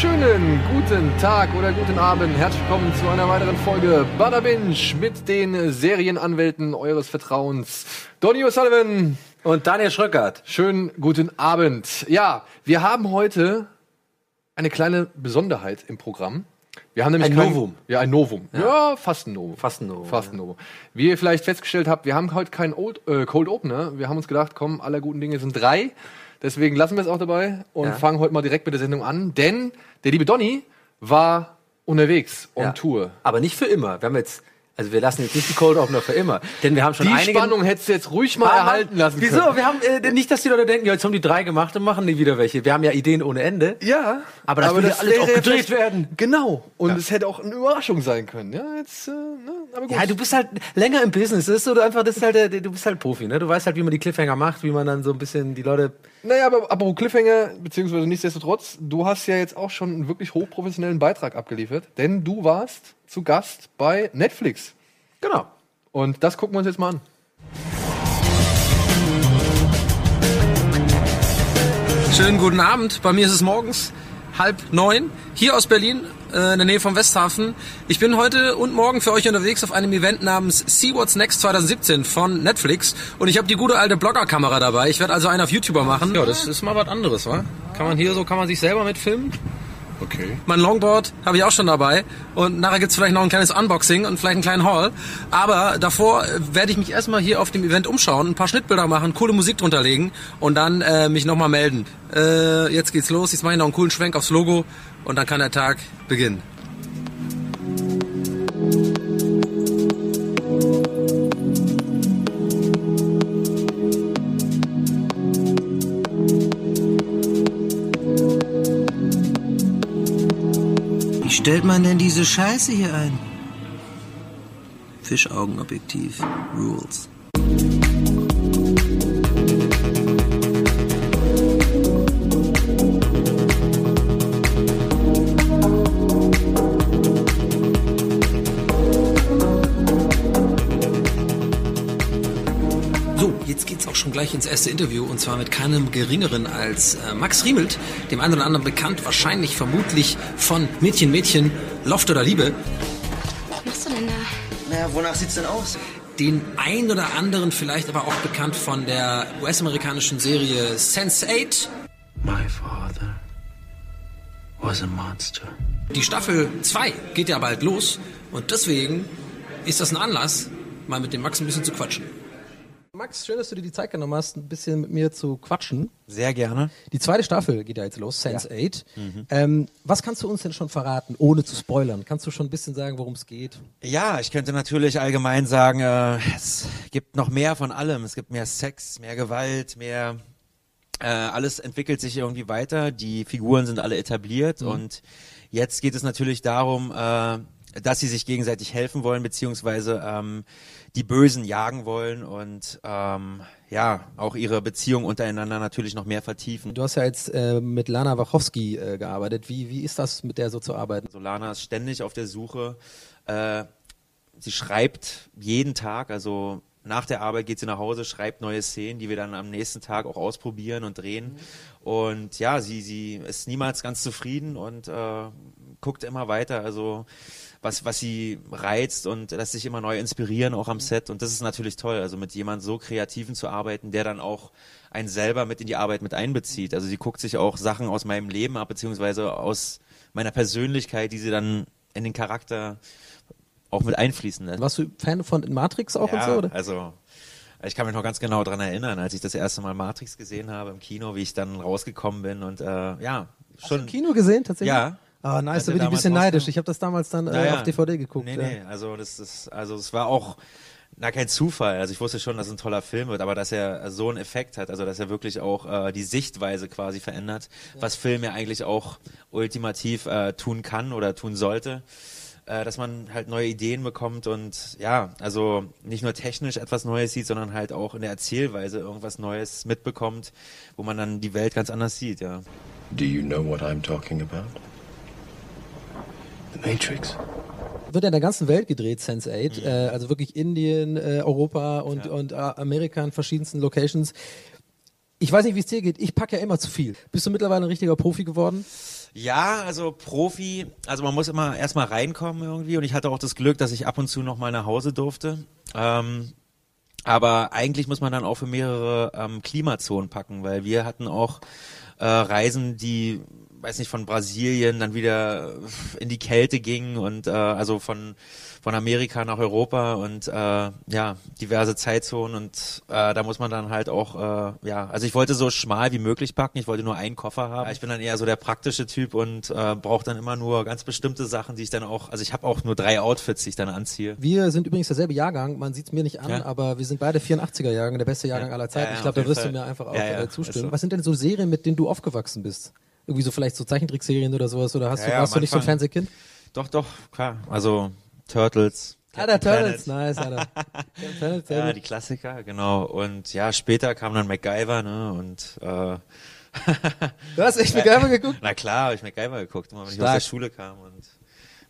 Schönen guten Tag oder guten Abend. Herzlich willkommen zu einer weiteren Folge Bada Binge mit den Serienanwälten eures Vertrauens. Donny O'Sullivan Und Daniel Schröckert. Schönen guten Abend. Ja, wir haben heute eine kleine Besonderheit im Programm. Wir haben nämlich Ein kein- Novum. Ja, ein Novum. Ja, fast ein Novum. Fast ein Novum, Fast ein Novum. Wie ihr vielleicht festgestellt habt, wir haben heute keinen Old, äh, Cold Opener. Wir haben uns gedacht, komm, aller guten Dinge sind drei. Deswegen lassen wir es auch dabei und Ja. fangen heute mal direkt mit der Sendung an. Denn der liebe Donny war unterwegs on Ja. Tour. Aber nicht für immer. Wir haben jetzt, also wir lassen jetzt nicht die Cold Opener für immer. Denn wir haben schon Die einige. Spannung hättest du jetzt ruhig mal Ah, erhalten lassen Wieso? können. Wir haben äh, nicht, dass die Leute denken, ja, jetzt haben die drei gemacht und machen nie wieder welche. Wir haben ja Ideen ohne Ende. Ja, Aber das würde alles wäre auch ja gedreht werden. Genau. Und es hätte auch eine Überraschung sein können. Ja, jetzt, äh, ne? aber gut. Ja, du bist halt länger im Business. Das ist so einfach, das ist halt, der- du bist halt Profi, ne? Du weißt halt, wie man die Cliffhanger macht, wie man dann so ein bisschen die Leute. Naja, aber apropos Cliffhanger, beziehungsweise nichtsdestotrotz, du hast ja jetzt auch schon einen wirklich hochprofessionellen Beitrag abgeliefert, denn du warst zu Gast bei Netflix. Genau. Und das gucken wir uns jetzt mal an. Schönen guten Abend. Bei mir ist es morgens halb neun. Hier aus Berlin, äh, in der Nähe vom Westhafen. Ich bin heute und morgen für euch unterwegs auf einem Event namens See What's Next 2017 von Netflix. Und ich habe die gute alte Bloggerkamera dabei. Ich werde also einen auf YouTuber machen. Ja, das ist mal was anderes, wa? Kann man hier so, kann man sich selber mitfilmen? Okay. Mein Longboard habe ich auch schon dabei. Und nachher gibt's vielleicht noch ein kleines Unboxing und vielleicht einen kleinen Haul. Aber davor werde ich mich erstmal hier auf dem Event umschauen, ein paar Schnittbilder machen, coole Musik drunter legen und dann äh, mich nochmal melden. Äh, jetzt geht's los. Jetzt mache ich noch einen coolen Schwenk aufs Logo und dann kann der Tag beginnen. Stellt man denn diese Scheiße hier ein? Fischaugenobjektiv. Rules. Jetzt auch schon gleich ins erste Interview und zwar mit keinem geringeren als äh, Max Riemelt, dem einen oder anderen bekannt, wahrscheinlich vermutlich von Mädchen, Mädchen, Loft oder Liebe. Was machst du denn da? Naja, wonach sieht's denn aus? Den ein oder anderen vielleicht aber auch bekannt von der US-amerikanischen Serie Sense8. My father was a monster. Die Staffel 2 geht ja bald los und deswegen ist das ein Anlass, mal mit dem Max ein bisschen zu quatschen. Max, schön, dass du dir die Zeit genommen hast, ein bisschen mit mir zu quatschen. Sehr gerne. Die zweite Staffel geht ja jetzt los, Sense 8. Ähm, was kannst du uns denn schon verraten, ohne zu spoilern? Kannst du schon ein bisschen sagen, worum es geht? Ja, ich könnte natürlich allgemein sagen, äh, es gibt noch mehr von allem. Es gibt mehr Sex, mehr Gewalt, mehr äh, alles entwickelt sich irgendwie weiter. Die Figuren sind alle etabliert und jetzt geht es natürlich darum, äh, dass sie sich gegenseitig helfen wollen, beziehungsweise ähm, die Bösen jagen wollen und ähm, ja, auch ihre Beziehung untereinander natürlich noch mehr vertiefen. Du hast ja jetzt äh, mit Lana Wachowski äh, gearbeitet. Wie, wie ist das, mit der so zu arbeiten? Solana ist ständig auf der Suche. Äh, sie schreibt jeden Tag, also nach der Arbeit geht sie nach Hause, schreibt neue Szenen, die wir dann am nächsten Tag auch ausprobieren und drehen. Und ja, sie, sie ist niemals ganz zufrieden und äh, guckt immer weiter. Also was, was sie reizt und lässt sich immer neu inspirieren, auch am Set. Und das ist natürlich toll, also mit jemand so Kreativen zu arbeiten, der dann auch einen selber mit in die Arbeit mit einbezieht. Also sie guckt sich auch Sachen aus meinem Leben ab, beziehungsweise aus meiner Persönlichkeit, die sie dann in den Charakter auch mit einfließen lässt. Warst du Fan von Matrix auch ja, und so? Oder? also ich kann mich noch ganz genau dran erinnern, als ich das erste Mal Matrix gesehen habe im Kino, wie ich dann rausgekommen bin und äh, ja, schon Im Kino gesehen tatsächlich? Ja. Ah, nice, da bin ich ein bisschen neidisch. Ich habe das damals dann äh, Naja. auf DVD geguckt. Nee, ja. nee, also das ist, also es war auch na kein Zufall. Also ich wusste schon, dass es ein toller Film wird, aber dass er so einen Effekt hat, also dass er wirklich auch äh, die Sichtweise quasi verändert, was Film ja eigentlich auch ultimativ äh, tun kann oder tun sollte. Äh, dass man halt neue Ideen bekommt und ja, also nicht nur technisch etwas Neues sieht, sondern halt auch in der Erzählweise irgendwas Neues mitbekommt, wo man dann die Welt ganz anders sieht, ja. Do you know what I'm talking about? Matrix. Wird ja in der ganzen Welt gedreht, Sense8. Äh, also wirklich Indien, äh, Europa und, und äh, Amerika in verschiedensten Locations. Ich weiß nicht, wie es dir geht. Ich packe ja immer zu viel. Bist du mittlerweile ein richtiger Profi geworden? Ja, also Profi, also man muss immer erstmal reinkommen irgendwie und ich hatte auch das Glück, dass ich ab und zu noch mal nach Hause durfte. Ähm, aber eigentlich muss man dann auch für mehrere ähm, Klimazonen packen, weil wir hatten auch äh, Reisen, die weiß nicht von Brasilien dann wieder in die Kälte gingen und äh, also von von Amerika nach Europa und äh, ja diverse Zeitzonen und äh, da muss man dann halt auch äh, ja also ich wollte so schmal wie möglich packen ich wollte nur einen Koffer haben ich bin dann eher so der praktische Typ und äh, brauche dann immer nur ganz bestimmte Sachen die ich dann auch also ich habe auch nur drei Outfits die ich dann anziehe Wir sind übrigens derselbe Jahrgang, man sieht es mir nicht an, Ja. aber wir sind beide 84er Jahrgang, der beste Jahrgang Ja. aller Zeiten. Ja, ich glaube, da wirst jeden du Fall. mir einfach auch äh, zustimmen. so. Was sind denn so Serien, mit denen du aufgewachsen bist? Irgendwie so vielleicht so Zeichentrickserien oder sowas? Oder hast Ja, du, ja, warst du nicht so ein Fernsehkind? doch doch klar also Turtles Alter, Captain Turtles, Planet. nice, Alter. Planet, Ja, die Klassiker, genau. Und ja, später kam dann MacGyver, ne? Und äh, Du hast echt MacGyver geguckt? Na klar, habe ich MacGyver geguckt, immer wenn ich Stark. aus der Schule kam und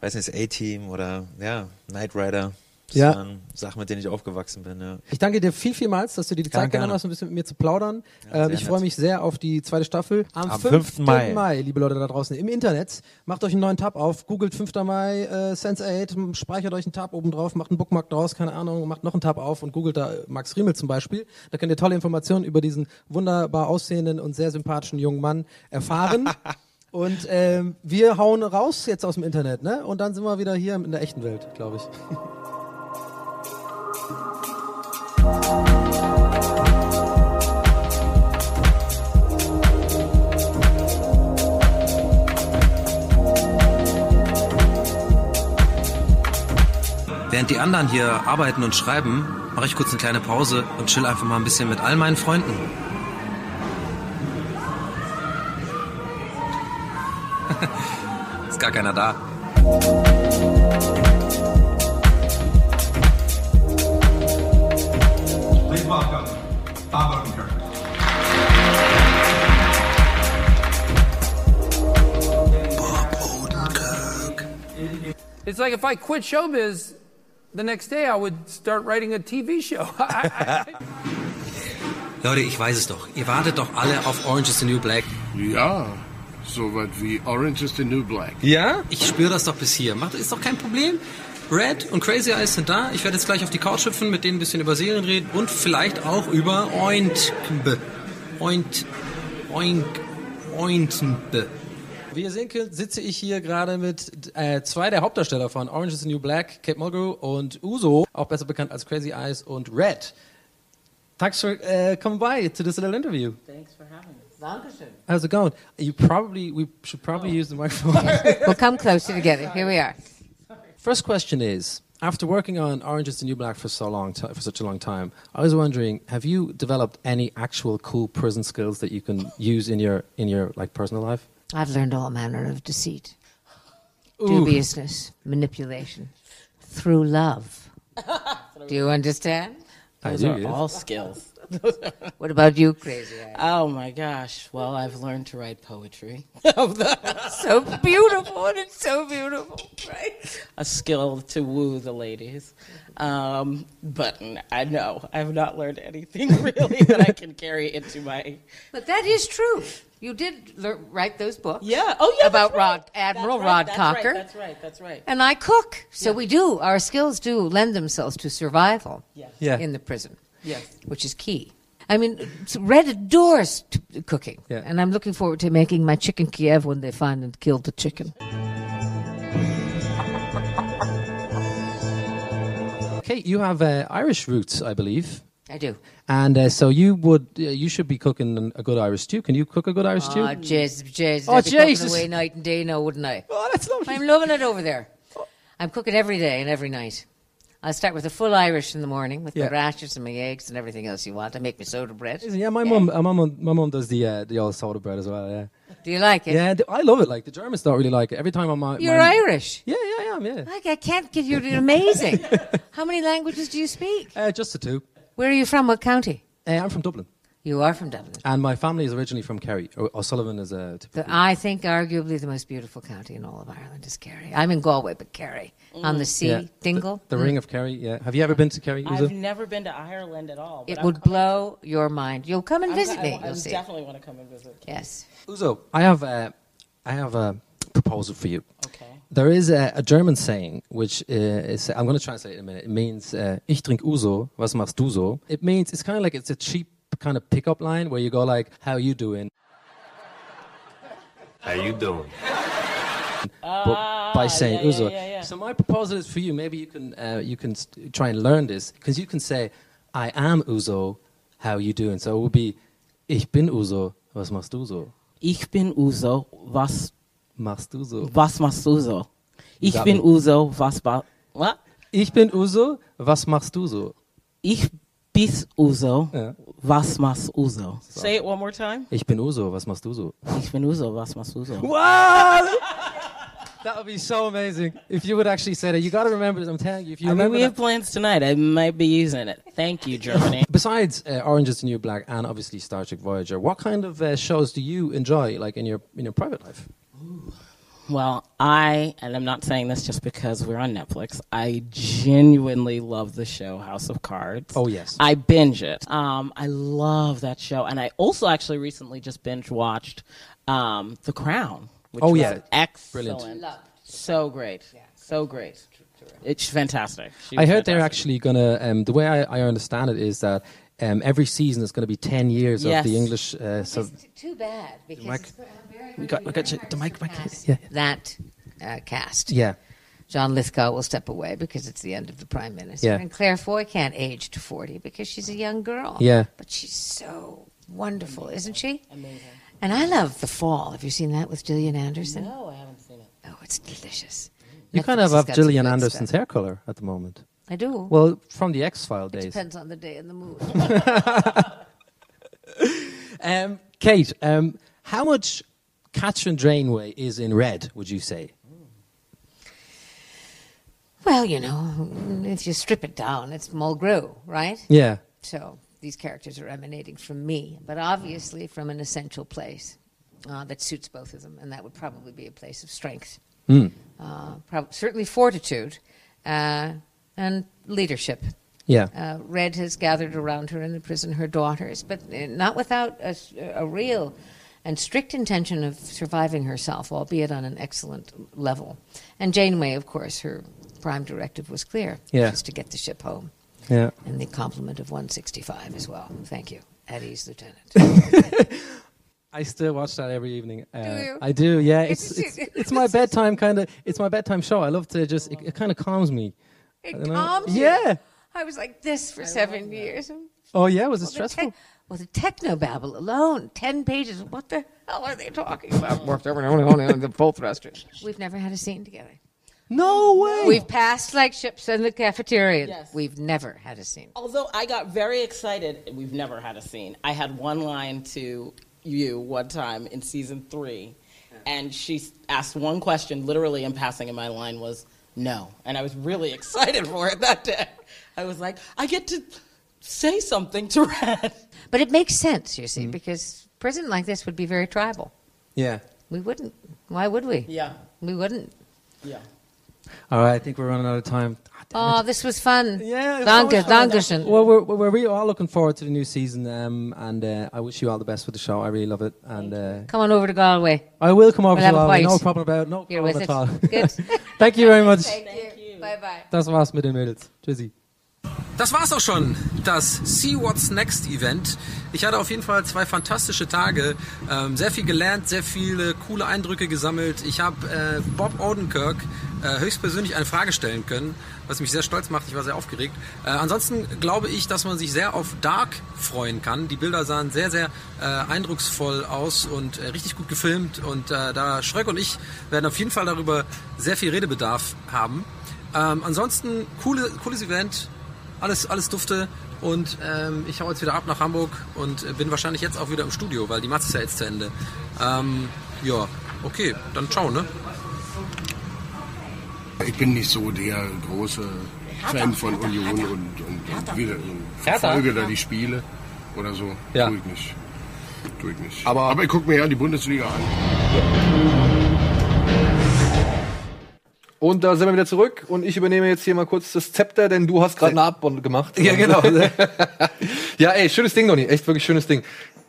weiß nicht, das A-Team oder ja, Knight Rider. Das Ja. waren Sachen, mit denen ich aufgewachsen bin, ja. Ich danke dir viel, vielmals, dass du dir die Zeit genommen hast, ein bisschen mit mir zu plaudern. Ja, ähm, ich freue mich sehr auf die zweite Staffel. Am, Am 5. 5. Mai. Mai, liebe Leute da draußen, im Internet. Macht euch einen neuen Tab auf, googelt 5. Mai, äh, Sense8, m- speichert euch einen Tab oben drauf, macht einen Bookmark draus, keine Ahnung, macht noch einen Tab auf und googelt da Max Riemel zum Beispiel. Da könnt ihr tolle Informationen über diesen wunderbar aussehenden und sehr sympathischen jungen Mann erfahren. Und ähm, wir hauen raus jetzt aus dem Internet, ne? Und dann sind wir wieder hier in der echten Welt, glaube ich. Während die anderen hier arbeiten und schreiben, mache ich kurz eine kleine Pause und chill einfach mal ein bisschen mit all meinen Freunden. Ist gar keiner da. Please welcome Bob Odenkirk. It's like if I quit showbiz, the next day I would start writing a TV show. Leute, ich weiß es doch. Ihr wartet doch alle auf Orange is the New Black. Ja, so was wie Orange is the New Black. Ja? Ich spüre das doch bis hier. Macht, ist doch kein Problem. Red und Crazy Eyes sind da. Ich werde jetzt gleich auf die Couch hüpfen, mit denen ein bisschen über Serien reden und vielleicht auch über Oint. Oint. Oink. Ointbe. Wie ihr sehen könnt, sitze ich hier gerade mit äh, zwei der Hauptdarsteller von Orange is the New Black, Kate Mulgrew und Uso, auch besser bekannt als Crazy Eyes und Red. Thanks for uh, coming by to this little interview. Thanks for having me. Dankeschön. How's it going? You probably we should probably use the microphone. We'll come closer together. Here we are. First question is: After working on Orange is the New Black for so long, for such a long time, I was wondering, have you developed any actual cool prison skills that you can use in your in your like personal life? I've learned all manner of deceit, Ooh. dubiousness, manipulation, through love. Do you understand? I Those do, are yes. all skills. What about you, Crazy Eyes? Oh my gosh. Well, I've learned to write poetry. so beautiful, and it's so beautiful, right? A skill to woo the ladies. Um, but I know I've not learned anything really that I can carry into my. But that is true. You did lear- write those books. Yeah. Oh, yeah. About right. Rod Admiral That's right, Rod that's Cocker. Right, that's right. That's right. And I cook, so Yeah. we do. Our skills do lend themselves to survival Yes. Yeah. in the prison, Yes. which is key. I mean, Red adores t- cooking, Yeah. and I'm looking forward to making my chicken Kiev when they find and killed the chicken. Kate, you have uh, Irish roots, I believe, I do. and uh, so you would uh, you should be cooking a good Irish stew. Can you cook a good Irish stew? Oh, Jesus, Jesus. Oh, I'd be cooking Jesus. away night and day now, wouldn't I? Oh, that's lovely. I'm loving it over there. I'm cooking every day and every night. I'll start with a full Irish in the morning with Yeah. my rashers and my eggs and everything else you want. I make my soda bread. Yeah, my mum, uh, my mum, my mum does the uh, the old soda bread as well. Yeah, Do you like it? yeah, I love it. Like the Germans don't really like it. Every time I'm on, You're my, Irish. Yeah, yeah, I am. Yeah, Like, I can't get you. Amazing. How many languages do you speak? uh, just the two. Where are you from? What county? Uh, I'm from Dublin, You are from Dublin. and my family is originally from Kerry. O- O'Sullivan is a typical. The, I think arguably the most beautiful county in all of Ireland is Kerry. I'm in Galway, but Kerry on the sea, yeah. Dingle. The, the Ring of Kerry. Yeah, have you ever been to Kerry? Uzo? I've never been to Ireland at all. but It I'm would coming- blow your mind. You'll come and I'm- visit I, me. I You'll see. definitely want to come and visit. Yes. Uzo, I have uh, I have a proposal for you. Okay. There is a, a German saying which uh, is I'm going to translate it in a minute. It means uh, "Ich trink Uso, was machst du so?" It means it's kind of like it's a cheap kind of pickup line where you go like, "How you doing?" How you doing? but by saying Ah, yeah, Uzo. yeah, yeah, yeah. So my proposal is for you. Maybe you can uh, you can st- try and learn this because you can say, "I am Uzo, how you doing?" So it would be, "Ich bin Uzo, was machst du so?" Ich bin Uzo, was Machst du so? was machst du so? Ich bin me. Uzo, was ba what? Ich bin Uzo, was machst du so? Ich bis Uzo, Ja. was machst Uzo? Say it one more time. Ich bin Uzo, was machst du so? Ich bin Uzo, was machst du so? What? that would be so amazing if you would actually say that. You got to remember this. I'm telling you, if you I mean, remember we that- have plans tonight. I might be using it. Thank you, Germany. Besides uh, Orange is the New Black and obviously Star Trek Voyager, what kind of uh, shows do you enjoy, like in your in your private life? Well, I, and I'm not saying this just because we're on Netflix, I genuinely love the show House of Cards. Oh, yes. I binge it. Um, I love that show. And I also actually recently just binge watched um, The Crown. Which Oh, was yeah. Excellent. Brilliant. So great. So great. It's fantastic. She I was heard they're actually gonna. Um, the way I, I understand it is that um, every season is going to be ten years Yes. of the English. Uh, so It's too bad because Mike- it's got a very we got, we got you, the mic, mic. cast. Yeah, That uh, cast. yeah, John Lithgow will step away because it's the end of the Prime Minister. Yeah. And Claire Foy can't age to 40 because she's a young girl. Yeah. But she's so wonderful, isn't she? Amazing. And I love The Fall. Have you seen that with Gillian Anderson? No, I haven't seen it. Oh, it's delicious. you Netflix kind of have got Gillian Anderson's stuff. hair color at the moment. I do. Well, from the X File it days. depends on the day and the mood. Um, Kate, um, how much Catherine Drainway is in red? Would you say? well, you know, if you strip it down, it's Mulgrew, right? Yeah. So these characters are emanating from me, but obviously from an essential place uh, that suits both of them, and that would probably be a place of strength. Mm. Uh, prob- certainly fortitude uh, and leadership. Yeah. Uh, Red has gathered around her in the prison her daughters, but uh, not without a real and strict intention of surviving herself, albeit on an excellent level. And Janeway, of course, her prime directive was clear, Yeah. is to get the ship home. Yeah. And the compliment of 165 as well. Thank you. At ease, Lieutenant. I still watch that every evening. Uh, you? I do. Yeah, It's it's it's, it's my bedtime kind of. It's my bedtime show. I love to just. It, it kind of calms me. It I calms you. Yeah. I was like this for seven years. Oh yeah, was it Well, the stressful? tech- well, the technobabble alone, 10 pages. What the hell are they talking about? Worked over only, only on the full thrusters. We've never had a scene together. No way. We've passed like ships in the cafeteria. Yes. We've never had a scene. Although I got very excited, we've never had a scene. I had one line to you one time in season three, and she asked one question, literally in passing, and my line was no. And I was really excited for it that day. I was like, I get to say something to Red. But it makes sense, you Mm-hmm. see, because prison like this would be very tribal. Yeah. We wouldn't. Why would we? Yeah. We wouldn't. Yeah. All right, I think we're running out of time. Oh, this was fun. Yeah, Danke, so much fun. Dankeschön. Well, we're, we're really all looking forward to the new season, um, and uh, I wish you all the best with the show. I really love it, and uh, Come on over to Galway. I will come over We'll to Galway. No problem about no You're problem with at all. Good. Thank you very much. Thank you. Bye bye. Das war's mit den Mädels. Tschüssi. Das war's auch schon, das See What's Next Event. Ich hatte auf jeden Fall zwei fantastische Tage, ähm, sehr viel gelernt, sehr viele coole Eindrücke gesammelt. Ich habe äh, Bob Odenkirk äh, höchstpersönlich eine Frage stellen können, was mich sehr stolz macht. Ich war sehr aufgeregt. Äh, ansonsten glaube ich, dass man sich sehr auf Dark freuen kann. Die Bilder sahen sehr, sehr äh, eindrucksvoll aus und äh, richtig gut gefilmt. Und äh, da Schröck und ich werden auf jeden Fall darüber sehr viel Redebedarf haben. Ähm, ansonsten coole, cooles Event, alles, alles dufte und ähm, ich hau jetzt wieder ab nach Hamburg und äh, bin wahrscheinlich jetzt auch wieder im Studio, weil die Matz ist ja jetzt zu Ende. Ähm, ja, okay, dann ciao, ne? Ich bin nicht so der große Fan von Union und, und, und wieder verfolge da die Spiele oder so. Ja. Tue ich nicht. Tue ich nicht. Aber- Aber ich gucke mir ja die Bundesliga an. Und da sind wir wieder zurück und ich übernehme jetzt hier mal kurz das Zepter, denn du hast gerade eine Abbond gemacht. Ja, genau. ja, ey, schönes Ding, Donny. Echt wirklich schönes Ding.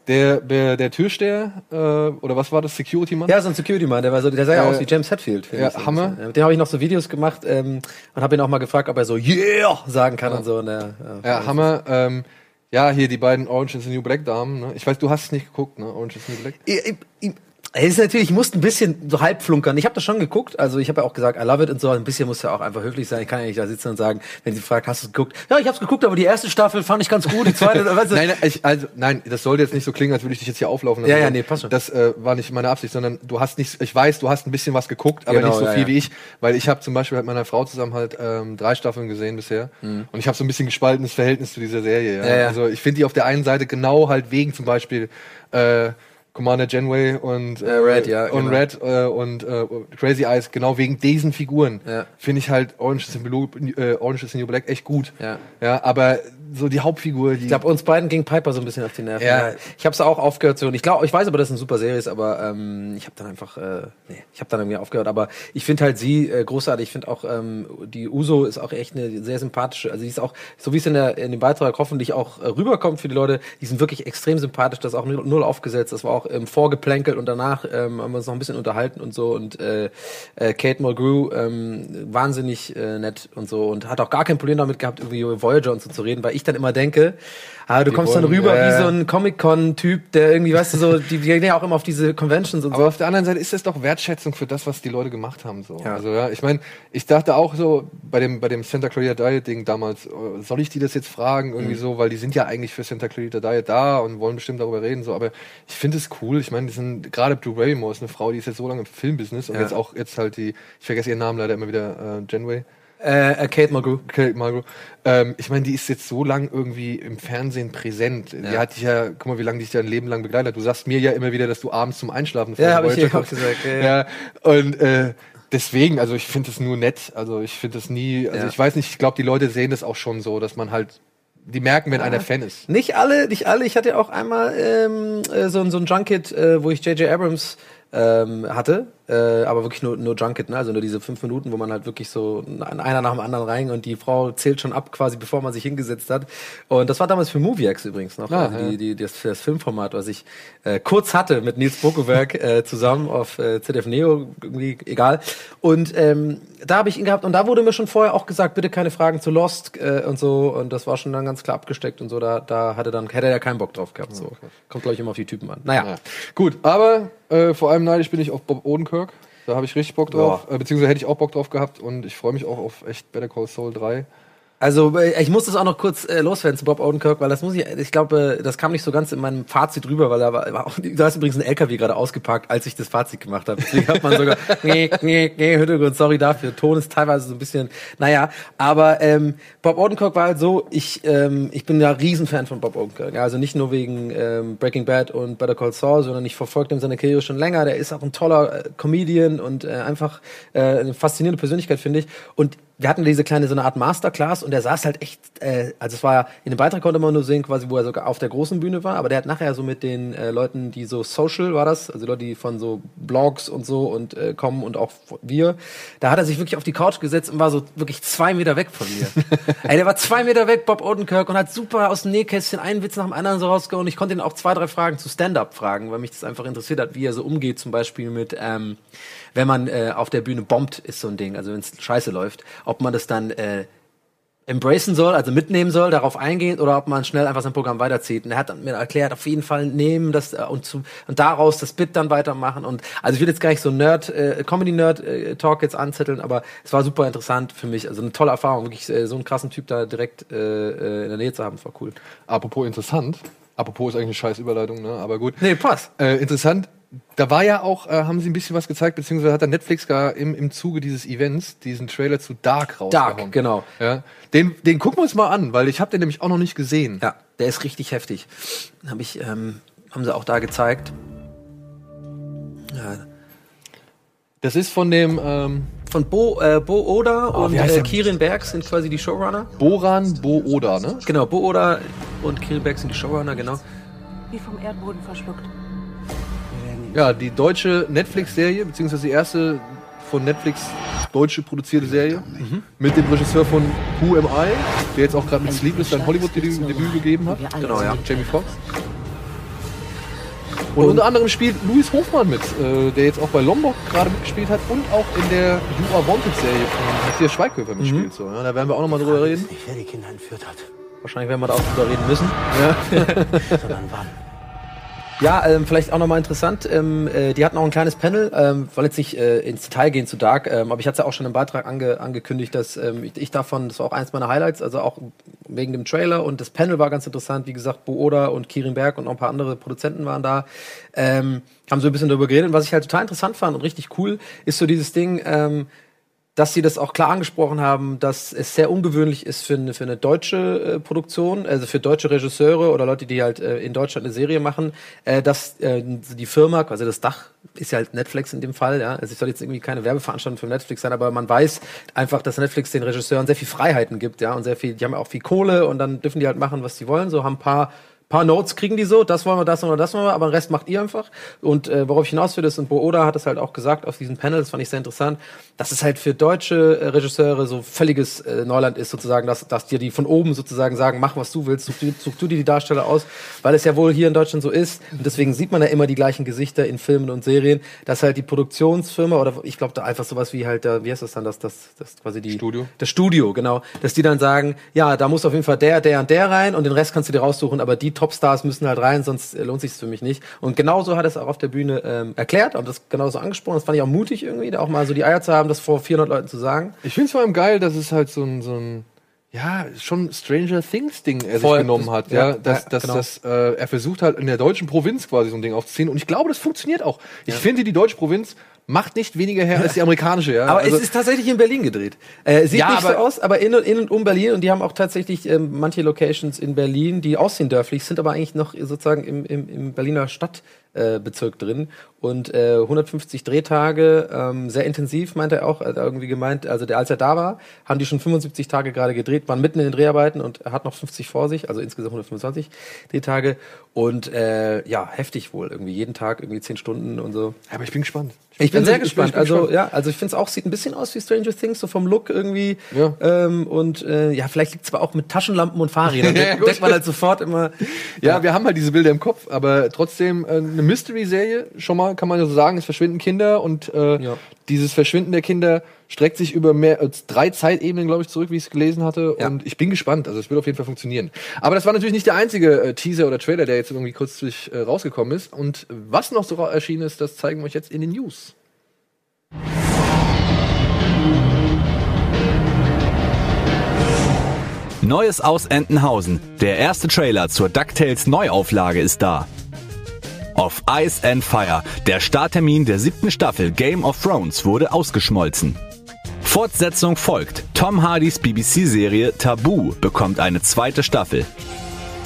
Der, der, der Türsteher, äh, oder was war das, Security-Mann? Ja, so ein Security-Mann, der, war so, der sah ja Äh, aus wie James Hetfield. ja, ich so Hammer. bisschen. Mit dem habe ich noch so Videos gemacht ähm, und habe ihn auch mal gefragt, ob er so Yeah sagen kann und so. Und der, Ja, Hammer. Ähm, ja, hier die beiden Orange is the New Black Damen. Ne? Ich weiß, du hast es nicht geguckt, ne? Orange is the New Black. Ich, ich, es ist natürlich, ich musste ein bisschen so halb flunkern. Ich habe das schon geguckt, also ich habe ja auch gesagt, I love it und so. Ein bisschen muss ja auch einfach höflich sein. Ich kann ja nicht da sitzen und sagen, wenn sie fragt, hast du es geguckt? Ja, ich habe es geguckt, aber die erste Staffel fand ich ganz gut, die zweite, weißt du? Nein, nein, ich, also, nein, das sollte jetzt nicht so klingen, als würde ich dich jetzt hier auflaufen. lassen. Ja, ja, nee, passt schon. Das äh, war nicht meine Absicht, sondern du hast nicht, ich weiß, du hast ein bisschen was geguckt, aber Genau, nicht so ja, viel ja. wie ich, weil ich habe zum Beispiel mit meiner Frau zusammen halt ähm, drei Staffeln gesehen bisher Mhm. und ich habe so ein bisschen gespaltenes Verhältnis zu dieser Serie. Ja. Ja, ja. Also ich finde die auf der einen Seite genau halt wegen zum Beispiel äh, Commander Janeway und Äh, Red, ja, und genau. Red äh, und äh, Crazy Eyes genau wegen diesen Figuren Ja. finde ich halt Orange is the Blue, äh, Orange is the New Black echt gut. Ja. Ja, aber so die Hauptfigur, die Ich glaube, uns beiden ging Piper so ein bisschen auf die Nerven. Ja. Ich habe es auch aufgehört so. Und ich glaube, ich weiß aber, dass es eine super Serie ist, aber ähm, ich habe dann einfach, äh, nee, ich habe dann irgendwie aufgehört. Aber ich finde halt sie äh, großartig. Ich finde auch ähm, die Uso ist auch echt eine sehr sympathische. Also die ist auch, so wie es in der in dem Beitrag hoffentlich auch äh, rüberkommt für die Leute, die sind wirklich extrem sympathisch. Das ist auch null null aufgesetzt. Das war auch ähm, vorgeplänkelt und danach ähm, haben wir uns noch ein bisschen unterhalten und so. Und äh, äh, Kate Mulgrew ähm, wahnsinnig äh, nett und so und hat auch gar kein Problem damit gehabt, irgendwie über Voyager und so zu reden, weil ich dann immer denke, ah, du Die kommst dann wollen- rüber ja, wie so ein Comic-Con-Typ, der irgendwie, weißt du, so, die, die gehen ja auch immer auf diese Conventions und so. Aber auf der anderen Seite ist das doch Wertschätzung für das, was die Leute gemacht haben. So. Ja. Also ja, ich meine, ich dachte auch so bei dem bei dem Santa Clarita Diet Ding damals, äh, soll ich die das jetzt fragen irgendwie Mhm. so, weil die sind ja eigentlich für Santa Clarita Diet da und wollen bestimmt darüber reden so. Aber ich finde es cool. Ich meine, die sind gerade Drew Barrymore ist eine Frau, die ist jetzt so lange im Filmbusiness und Ja. jetzt auch jetzt halt die, ich vergesse ihren Namen leider immer wieder, äh, Janeway. Äh, äh, Kate Mulgrew. Kate Mulgrew. Ähm, ich meine, die ist jetzt so lang irgendwie im Fernsehen präsent. Die Ja. hat dich ja, guck mal, wie lange dich ja ein Leben lang begleitet. Du sagst mir ja immer wieder, dass du abends zum Einschlafen Ja, hab ich dir auch gesagt, ja, ja. ja. Und äh, deswegen, also ich finde es nur nett. Also ich finde es nie, also ich weiß nicht, ich glaube, die Leute sehen das auch schon so, dass man halt, die merken, wenn Ja. einer Fan ist. Nicht alle, nicht alle. Ich hatte auch einmal ähm, äh, so, ein- so ein Junket, äh, wo ich J.J. Abrams ähm, hatte, äh, aber wirklich nur, nur Junket, ne? also nur diese fünf Minuten, wo man halt wirklich so einer nach dem anderen rein und die Frau zählt schon ab, quasi bevor man sich hingesetzt hat. Und das war damals für MovieX übrigens noch, Ah, also ja. die, die, das, das Filmformat, was ich äh, kurz hatte mit Nils Bokowerk äh, zusammen auf äh, ZDF Neo, irgendwie egal. Und ähm, da habe ich ihn gehabt und da wurde mir schon vorher auch gesagt, bitte keine Fragen zu Lost äh, und so und das war schon dann ganz klar abgesteckt und so, da, da hatte dann hätte er ja keinen Bock drauf gehabt. So. Kommt glaube ich immer auf die Typen an. Naja. Ja. Gut, aber äh, vor allem neidisch bin ich auf Bob Odenkirk. Da habe ich richtig Bock drauf. Äh, beziehungsweise hätte ich auch Bock drauf gehabt und ich freue mich auch auf echt Better Call Saul 3. Also äh, ich muss das auch noch kurz äh, loswerden zu Bob Odenkirk, weil das muss ich, ich glaube, das kam nicht so ganz in meinem Fazit rüber, weil da war, war auch, da ist übrigens ein LKW gerade ausgeparkt, als ich das Fazit gemacht habe. Deswegen hat man sogar, nee, nee, nee, Hintergrund, sorry dafür. Ton ist teilweise so ein bisschen, naja, aber ähm, Bob Odenkirk war halt so, ich, ähm, ich bin ja Riesenfan von Bob Odenkirk. Ja, also nicht nur wegen ähm, Breaking Bad und Better Call Saul, sondern ich verfolge ihm seine Karriere schon länger. Der ist auch ein toller äh, Comedian und äh, einfach äh, eine faszinierende Persönlichkeit, finde ich. Und wir hatten diese kleine so eine Art Masterclass und der saß halt echt, äh, also es war ja, in dem Beitrag konnte man nur sehen, quasi, wo er sogar auf der großen Bühne war, aber der hat nachher so mit den äh, Leuten, die so Social war das, also Leute, die von so Blogs und so und äh, kommen und auch wir, da hat er sich wirklich auf die Couch gesetzt und war so wirklich zwei Meter weg von mir. Ey, der war zwei Meter weg, Bob Odenkirk, und hat super aus dem Nähkästchen einen Witz nach dem anderen so rausgehauen. Ich konnte ihn auch zwei, drei Fragen zu Stand-Up fragen, weil mich das einfach interessiert hat, wie er so umgeht, zum Beispiel mit, ähm, wenn man äh, auf der Bühne bombt, ist so ein Ding, also wenn es scheiße läuft, ob man das dann äh, embracen soll, also mitnehmen soll, darauf eingeht, oder ob man schnell einfach sein Programm weiterzieht. Und er hat mir erklärt, auf jeden Fall nehmen das äh, und, zu, und daraus das Bit dann weitermachen. Und also ich will jetzt gar nicht so Nerd, äh, Comedy-Nerd-Talk jetzt anzetteln, aber es war super interessant für mich. Also eine tolle Erfahrung, wirklich äh, so einen krassen Typ da direkt äh, äh, in der Nähe zu haben, das war cool. Apropos interessant. Apropos ist eigentlich eine scheiß Überleitung, ne? Aber gut. Nee, passt. Äh, interessant. Da war ja auch, äh, haben sie ein bisschen was gezeigt, beziehungsweise hat der Netflix gar im, im Zuge dieses Events diesen Trailer zu Dark rausgehauen. Dark, genau. Ja. Den, den gucken wir uns mal an, weil ich habe den nämlich auch noch nicht gesehen. Ja, der ist richtig heftig. Hab ich, ähm, haben sie auch da gezeigt. Ja. Das ist von dem ähm, von Bo, äh, Bo Oda Oh, und äh? Kirin Berg sind quasi die Showrunner. Boran Bo Oda, ne? Genau, Bo Oda und Kirin Berg sind die Showrunner, genau. Wie vom Erdboden verschluckt. Ja, die deutsche Netflix-Serie, beziehungsweise die erste von Netflix deutsche produzierte Serie mit dem Regisseur von Who Am I, der jetzt auch gerade mit Sleepless sein Hollywood-Debüt Debüt gegeben hat. Genau, ja. Jamie Foxx. Und, unter anderem spielt Louis Hofmann mit, äh, der jetzt auch bei Lombok gerade mitgespielt hat und auch in der You Are Wanted Serie von Matthias Schweighöfer mitspielt. So, ja, da werden wir auch nochmal drüber reden. Nicht, wer die Kinder entführt hat. Wahrscheinlich werden wir da auch drüber reden müssen. Sondern wann. Ja, ähm, vielleicht auch nochmal interessant. Ähm, äh, die hatten auch ein kleines Panel, ähm, wollen jetzt nicht äh, ins Detail gehen zu Dark, ähm, aber ich hatte ja auch schon im Beitrag ange angekündigt, dass ähm, ich, ich davon, das war auch eins meiner Highlights, also auch wegen dem Trailer und das Panel war ganz interessant. Wie gesagt, Bo Oda und Kirin Berg und noch ein paar andere Produzenten waren da. Ähm, haben so ein bisschen darüber geredet. Und was ich halt total interessant fand und richtig cool, ist so dieses Ding, ähm, dass sie das auch klar angesprochen haben, dass es sehr ungewöhnlich ist für eine, für eine deutsche äh, Produktion, also für deutsche Regisseure oder Leute, die halt äh, in Deutschland eine Serie machen, äh, dass äh, die Firma, quasi das Dach ist ja halt Netflix in dem Fall, ja. Also es soll jetzt irgendwie keine Werbeveranstaltung für Netflix sein, aber man weiß einfach, dass Netflix den Regisseuren sehr viel Freiheiten gibt, ja, und sehr viel, die haben ja auch viel Kohle und dann dürfen die halt machen, was sie wollen, so haben ein paar paar Notes kriegen die so, das wollen wir, das wollen wir, das wollen wir, aber den Rest macht ihr einfach. Und äh, worauf ich hinaus will, ist, und Bo Oda hat es halt auch gesagt auf diesem Panel, das fand ich sehr interessant, dass es halt für deutsche äh, Regisseure so völliges äh, Neuland ist, sozusagen, dass, dass dir die von oben sozusagen sagen, mach was du willst, such, du- such du dir die Darsteller aus, weil es ja wohl hier in Deutschland so ist. Und deswegen sieht man ja immer die gleichen Gesichter in Filmen und Serien, dass halt die Produktionsfirma oder ich glaube da einfach sowas wie halt, da, wie heißt das dann, das, das, das quasi die Studio. das Studio, genau. Dass die dann sagen, ja, da muss auf jeden Fall der, der und der rein und den Rest kannst du dir raussuchen, aber die Topstars müssen halt rein, sonst äh, lohnt sich's für mich nicht. Und genauso hat er es auch auf der Bühne ähm, erklärt und das genauso angesprochen. Das fand ich auch mutig irgendwie, da auch mal so die Eier zu haben, das vor 400 Leuten zu sagen. Ich finde es vor allem geil, dass es halt so ein, so ein ja, schon Stranger Things Ding er sich Voll. genommen Das- hat, ja, ja, dass, ja, dass, genau. dass äh, er versucht halt in der deutschen Provinz quasi so ein Ding aufzuziehen und ich glaube, das funktioniert auch. Ich finde, die deutsche Provinz macht nicht weniger her als die amerikanische, ja. Aber Also- es ist tatsächlich in Berlin gedreht. Äh, sieht Ja, nicht so aus, aber in und, in und um Berlin und die haben auch tatsächlich ähm, manche Locations in Berlin, die aussehen dörflich, sind aber eigentlich noch sozusagen im, im, im Berliner Stadtbezirk äh, drin und äh, 150 Drehtage, ähm, sehr intensiv, meinte er auch, hat er irgendwie gemeint, also der, als er da war, haben die schon 75 Tage gerade gedreht, waren mitten in den Dreharbeiten und hat noch 50 vor sich, also insgesamt 125 Drehtage und äh, ja, heftig wohl, irgendwie jeden Tag irgendwie 10 Stunden und so. aber ich bin gespannt. Ich bin Also, sehr bin- gespannt. bin also gespannt. ja, also ich finde es auch sieht ein bisschen aus wie Stranger Things so vom Look irgendwie. Ja. Ähm, und äh, ja, vielleicht liegt es aber auch mit Taschenlampen und Fahrrädern. Ja, denkt man halt sofort immer. Ja, wir haben halt diese Bilder im Kopf, aber trotzdem äh, eine Mystery-Serie, schon mal kann man ja so sagen, es verschwinden Kinder und äh, Ja. Dieses Verschwinden der Kinder streckt sich über mehr als drei Zeitebenen, glaube ich, zurück, wie ich es gelesen hatte. Ja. Und ich bin gespannt, also es wird auf jeden Fall funktionieren. Aber das war natürlich nicht der einzige äh, Teaser oder Trailer, der jetzt irgendwie kürzlich äh, rausgekommen ist. Und was noch so erschienen ist, das zeigen wir euch jetzt in den News. Neues aus Entenhausen. Der erste Trailer zur DuckTales Neuauflage ist da. Of Ice and Fire. Der Starttermin der siebten Staffel Game of Thrones wurde ausgeschmolzen. Fortsetzung folgt. Tom Hardys BBC-Serie Tabu bekommt eine zweite Staffel.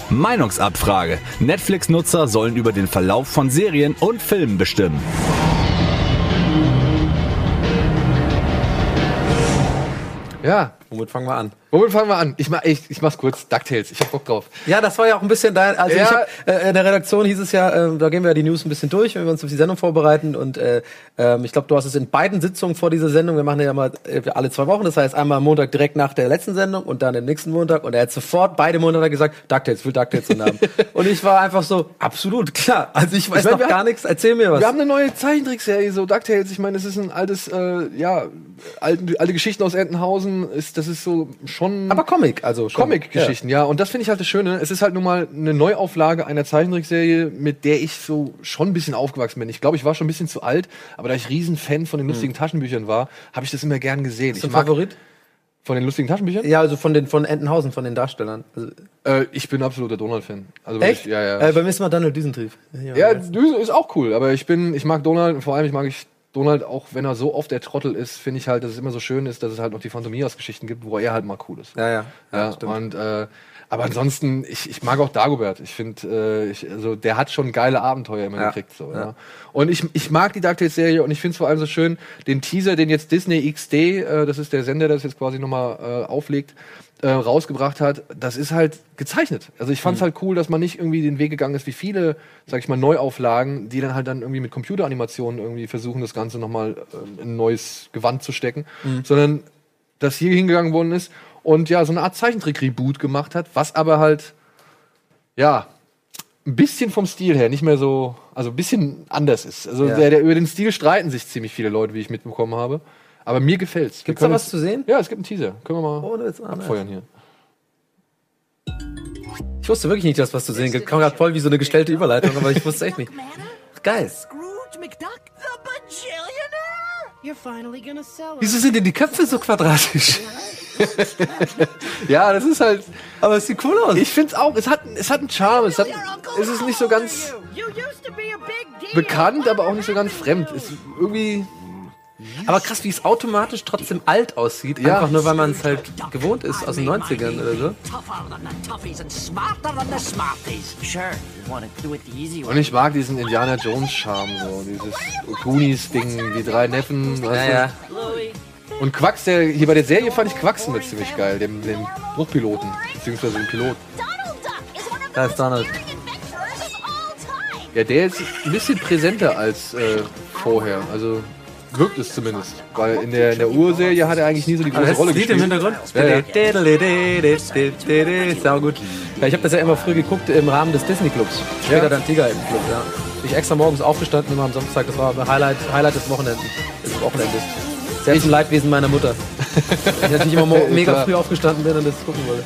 Meinungsabfrage. Netflix-Nutzer sollen über den Verlauf von Serien und Filmen bestimmen. Ja, Womit fangen wir an? womit fangen wir an? Ich, mach, ich, ich mach's kurz. DuckTales, ich hab Bock drauf. Ja, das war ja auch ein bisschen dein. Also Ja. ich hab, äh, in der Redaktion hieß es ja, äh, da gehen wir ja die News ein bisschen durch, wenn wir uns auf die Sendung vorbereiten. Und äh, ähm, ich glaube, du hast es in beiden Sitzungen vor dieser Sendung. Wir machen ja mal äh, alle zwei Wochen. Das heißt einmal am Montag direkt nach der letzten Sendung und dann den nächsten Montag. Und er hat sofort beide Monate gesagt, DuckTales, will DuckTales drin haben. und ich war einfach so, absolut klar. Also ich weiß Ich mein, noch gar haben- nichts. Erzähl mir was. Wir haben eine neue Zeichentrickserie, so DuckTales. Ich meine, das ist ein altes, äh, ja, alte, alte Geschichten aus Entenhausen. Ist, das ist so schon. Aber Comic, also schon. Comic-Geschichten, ja. Und das finde ich halt das Schöne. Es ist halt nun mal eine Neuauflage einer Zeichentrickserie, mit der ich so schon ein bisschen aufgewachsen bin. Ich glaube, ich war schon ein bisschen zu alt, aber da ich riesen Fan von den lustigen Taschenbüchern war, habe ich das immer gern gesehen. Ist ich mag Favorit? von den lustigen Taschenbüchern? Ja, also von den von Entenhausen, von den Darstellern. Also, Äh, ich bin absoluter Donald-Fan. Also echt? wirklich, ja, ja. Äh, bei mir ist mal Donald Düsentrieb. Ja, Düse ist auch cool, aber ich bin, ich mag Donald und vor allem ich mag ich Donald auch, wenn er so oft der Trottel ist, finde ich halt, dass es immer so schön ist, dass es halt noch die Phantomias-Geschichten gibt, wo er halt mal cool ist. Ja, ja. Ja, und äh, aber ansonsten, ich, ich mag auch Dagobert. Ich finde, äh, also der hat schon geile Abenteuer immer Ja. gekriegt. So, Ja. ja. Und ich, ich mag die DuckTales-Serie und ich finde es vor allem so schön, den Teaser, den jetzt Disney XD, äh, das ist der Sender, der das jetzt quasi nochmal äh, auflegt, äh, rausgebracht hat, das ist halt gezeichnet. Also ich fand es Mhm. halt cool, dass man nicht irgendwie den Weg gegangen ist, wie viele, sag ich mal, Neuauflagen, die dann halt dann irgendwie mit Computeranimationen irgendwie versuchen, das Ganze nochmal äh, in ein neues Gewand zu stecken, Mhm. sondern dass hier hingegangen worden ist und ja, so eine Art Zeichentrick-Reboot gemacht hat, was aber halt, ja, ein bisschen vom Stil her nicht mehr so, also ein bisschen anders ist. Also Ja. der, der, über den Stil streiten sich ziemlich viele Leute, wie ich mitbekommen habe. Aber mir gefällt's. Gibt's da was uns- zu sehen? Ja, es gibt einen Teaser. Können wir mal Oh, abfeuern hier. Ich wusste wirklich nicht, dass was zu sehen gibt. Kam gerade voll wie so eine gestellte Überleitung, aber ich wusste echt nicht. Geil. Scrooge McDuck, the bajillionaire! You're finally gonna sell it. Wieso sind denn die Köpfe so quadratisch? Ja, das ist halt. Aber es sieht cool aus. Ich find's auch. Es hat, es hat einen Charme. Es, hat, es ist nicht so ganz bekannt, aber auch nicht so ganz fremd. Es ist irgendwie. Aber krass, wie es automatisch trotzdem alt aussieht. Ja. Einfach nur, weil man es halt gewohnt ist aus den 90ern oder so. Und ich mag diesen Indiana Jones Charme, so dieses Goonies-Ding, die drei Neffen. weißt du? ja. Und Quacks, der, hier bei der Serie fand ich Quacks mit ziemlich geil, dem, dem Bruchpiloten, beziehungsweise dem Pilot. Da ist Donald. Ja, der ist ein bisschen präsenter als äh, vorher, also wirkt es zumindest. Weil in der, in der Urserie hat er eigentlich nie so die große Rolle gespielt. im Hintergrund? Ja, ja. Sau gut. Ja, ich habe das ja immer früh geguckt im Rahmen des Disney Clubs. Später Ja. dann Tiger im Club, ja. Bin ich extra morgens aufgestanden, immer am Samstag. Das war Highlight, Highlight des Wochenendes. Des Wochenendes. Sehr zum Leidwesen meiner Mutter. Weil ich natürlich immer mega früh aufgestanden bin und das gucken wollte.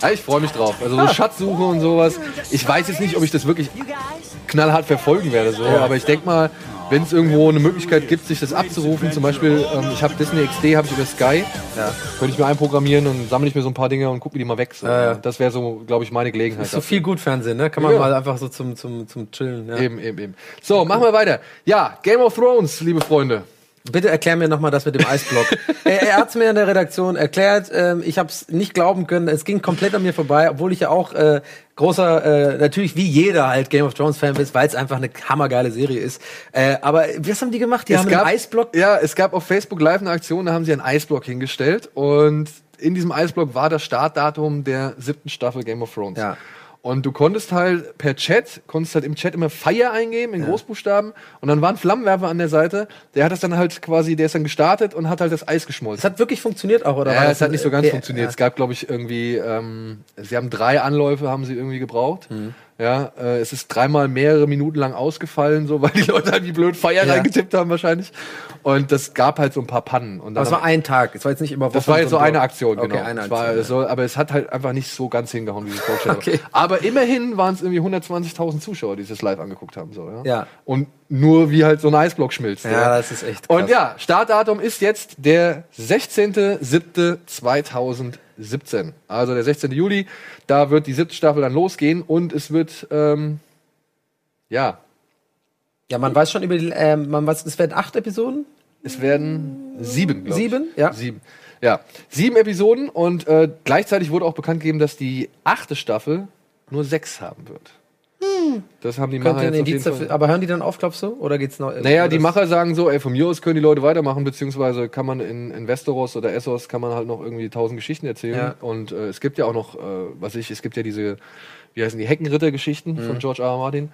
Ja, ich freue mich drauf. Also so. Schatzsuche und sowas. Ich weiß jetzt nicht, ob ich das wirklich knallhart verfolgen werde, so. Aber ich denke mal, wenn es irgendwo eine Möglichkeit gibt, sich das abzurufen, zum Beispiel, ähm, ich habe Disney XD, habe ich über Sky, Ja. könnte ich mir einprogrammieren und sammle ich mir so ein paar Dinge und gucke mir die mal weg. So. Ja, ja. Das wäre so, glaube ich, meine Gelegenheit. Ist so viel gut Fernsehen, ne? Kann man mal einfach so zum, zum, zum Chillen. Ja. Eben, eben, eben. So, machen wir weiter. Ja, Game of Thrones, liebe Freunde. Bitte erklär mir nochmal das mit dem Eisblock. er er hat es mir in der Redaktion erklärt. Ähm, ich habe es nicht glauben können. Es ging komplett an mir vorbei, obwohl ich ja auch äh, großer, äh, natürlich wie jeder halt Game of Thrones Fan ist, weil es einfach eine hammergeile Serie ist. Äh, aber was haben die gemacht? Die haben einen Eisblock. Ja, es gab auf Facebook Live eine Aktion, da haben sie einen Eisblock hingestellt und in diesem Eisblock war das Startdatum der siebten Staffel Game of Thrones. Ja. Und du konntest halt per Chat, konntest halt im Chat immer Fire eingeben in Großbuchstaben und dann war ein Flammenwerfer an der Seite, der hat das dann halt quasi, der ist dann gestartet und hat halt das Eis geschmolzen. Es hat wirklich funktioniert auch, oder? ja, es das hat nicht so ganz äh, funktioniert. Ja. Es gab, glaube ich, irgendwie, ähm, sie haben drei Anläufe, haben sie irgendwie gebraucht. Mhm. Ja, äh, es ist dreimal mehrere Minuten lang ausgefallen, so weil die Leute halt wie blöd Feier Ja. reingetippt haben wahrscheinlich. Und das gab halt so ein paar Pannen. Und Aber dann es war ein Tag. Es war jetzt nicht immer das Wochen war jetzt so eine Aktion, okay, genau. Eine Es war, Aktion, so, aber es hat halt einfach nicht so ganz hingehauen, wie ich es vorgestellt Okay. habe. Aber immerhin waren es irgendwie 120.000 Zuschauer, die das live angeguckt haben. So, ja? Ja. Und nur wie halt so ein Eisblock schmilzt. Ja, das ist echt krass. Und ja, Startdatum ist jetzt der 16.07.2017. Also der 16. Juli. Da wird die siebte Staffel dann losgehen und es wird, ähm, ja, Ja, man weiß schon über die, ähm, man weiß, es werden acht Episoden. es werden sieben, glaub Sieben? Ich. Ja. Sieben. Ja, sieben Episoden und äh, gleichzeitig wurde auch bekannt gegeben, dass die achte Staffel nur sechs haben wird. Das haben die Macher jetzt auf jeden Indiz Fall. aber hören die dann auf, glaubst du? Oder geht's noch? Naja, die Macher sagen so, ey, von mir aus können die Leute weitermachen, beziehungsweise kann man in, in Westeros oder Essos kann man halt noch irgendwie tausend Geschichten erzählen. Ja. Und äh, es gibt ja auch noch, äh, was ich, es gibt ja diese, wie heißen die, Heckenritter-Geschichten von Mhm. George R. R. Martin.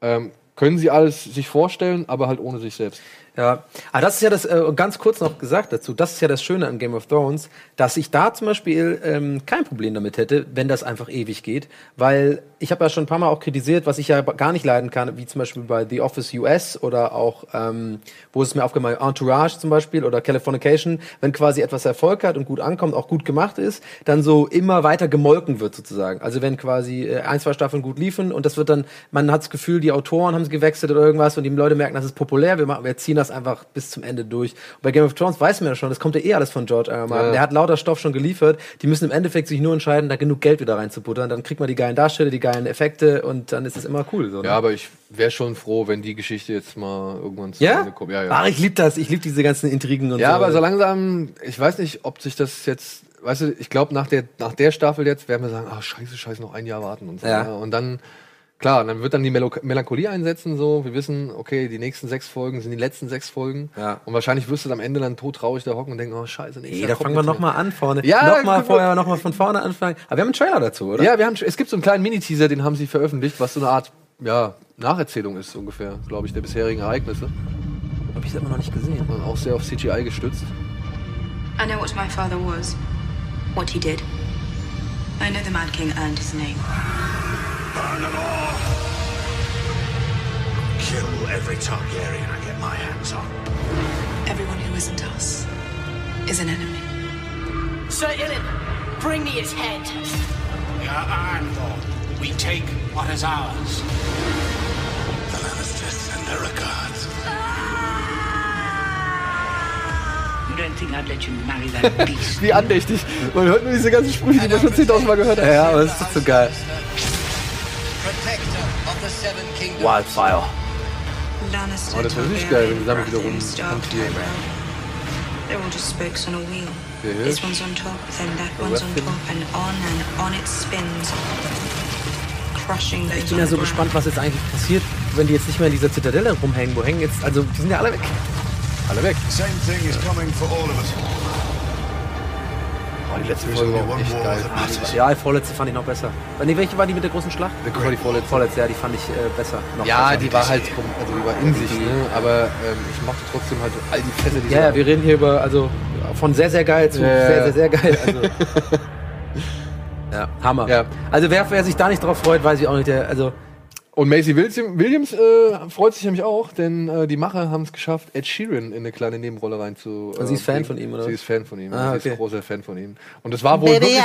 Ähm, können sie alles sich vorstellen, aber halt ohne sich selbst. Ja, aber das ist ja das, äh, ganz kurz noch gesagt dazu, das ist ja das Schöne an Game of Thrones, dass ich da zum Beispiel ähm, kein Problem damit hätte, wenn das einfach ewig geht, weil ich habe ja schon ein paar Mal auch kritisiert, was ich ja gar nicht leiden kann, wie zum Beispiel bei The Office US oder auch, ähm, wo es mir aufgemacht Entourage zum Beispiel oder Californication, wenn quasi etwas Erfolg hat und gut ankommt, auch gut gemacht ist, dann so immer weiter gemolken wird sozusagen. Also wenn quasi äh, ein, zwei Staffeln gut liefen und das wird dann, man hat das Gefühl, die Autoren haben gewechselt oder irgendwas und die Leute merken, das ist populär, wir, machen, wir ziehen das einfach bis zum Ende durch. Und bei Game of Thrones weiß man ja schon, das kommt ja eh alles von George R. Martin. Ja. Der hat lauter Stoff schon geliefert. Die müssen im Endeffekt sich nur entscheiden, da genug Geld wieder reinzubuttern. Dann kriegt man die geilen Darsteller, die geilen Effekte und dann ist es immer cool. So, ne? Ja, aber ich wäre schon froh, wenn die Geschichte jetzt mal irgendwann zu ja? Ende kommt. Ja, ja. Ach, ich liebe das. Ich liebe diese ganzen Intrigen und ja, so. aber so langsam, ich weiß nicht, ob sich das jetzt, weißt du, ich glaube, nach der, nach der Staffel jetzt werden wir sagen, ah, scheiße, scheiße, noch ein Jahr warten und so. Ja. Ja. Und dann, klar, dann wird dann die Melo Melancholie einsetzen, so. Wir wissen, okay, die nächsten sechs Folgen sind die letzten sechs Folgen. Ja. Und wahrscheinlich wirst du am Ende dann todtraurig da hocken und denken, oh, scheiße, Nee, Jahr da fangen wir nochmal an vorne. Ja, nochmal vorher, nochmal von vorne anfangen. Aber wir haben einen Trailer dazu, oder? Ja, wir haben, es gibt so einen kleinen Mini-Teaser, den haben sie veröffentlicht, was so eine Art, ja, Nacherzählung ist ungefähr, glaube ich, der bisherigen Ereignisse. Hab ich aber noch nicht gesehen. Und auch sehr auf CGI gestützt. I know what my father was, what he did. I know the Mad King earned his name. Burn them all! Kill every Targaryen I get my hands on. Everyone who isn't us is an enemy. Sir Ilyn, bring me his head. We are Ironborn. We take what is ours. The Lannisters send their regards. You don't think I'd let you marry that beast? Wie andächtig. Man hört nur diese ganzen Sprüche, die man schon 10.000 Mal gehört hat. Ja, aber es ist doch so geil. Wildfire. Oh, das wäre wirklich geil, wenn wir damit wiederum Baratheon, Stark, hantieren. Tyrell. They're all just spokes on a wheel. Der This one's on top, then that one's on top, and on and on it spins. Crushing those Ich bin ja so gespannt, was jetzt eigentlich passiert, wenn die jetzt nicht mehr in dieser Zitadelle rumhängen. Wo hängen jetzt, also die sind ja alle weg. Alle weg. Same thing is coming for all of us. Oh, die letzte Folge war echt geil. Ja, die vorletzte fand ich noch besser. Äh, Nee, welche war die mit der großen Schlacht? Das war die vorletzte. Vorletzte, ja, die fand ich äh, besser. Noch Ja, besser. die war halt, also die war in sich, ne? aber ähm, ich mochte trotzdem halt all die Fälle, die Ja, ja, wir reden hier über, also von sehr, sehr geil zu Ja, sehr, sehr, sehr geil. Also, ja, Hammer. Ja. Also wer, wer sich da nicht drauf freut, weiß ich auch nicht. Der, also Und Macy Williams, äh, freut sich nämlich auch, denn äh, die Macher haben es geschafft, Ed Sheeran in eine kleine Nebenrolle rein zu. Und sie ist Fan von ihm, oder Sie ist Fan von ihm. Ah, Sie ist okay. großer Fan von ihm. Und es war wohl wirklich,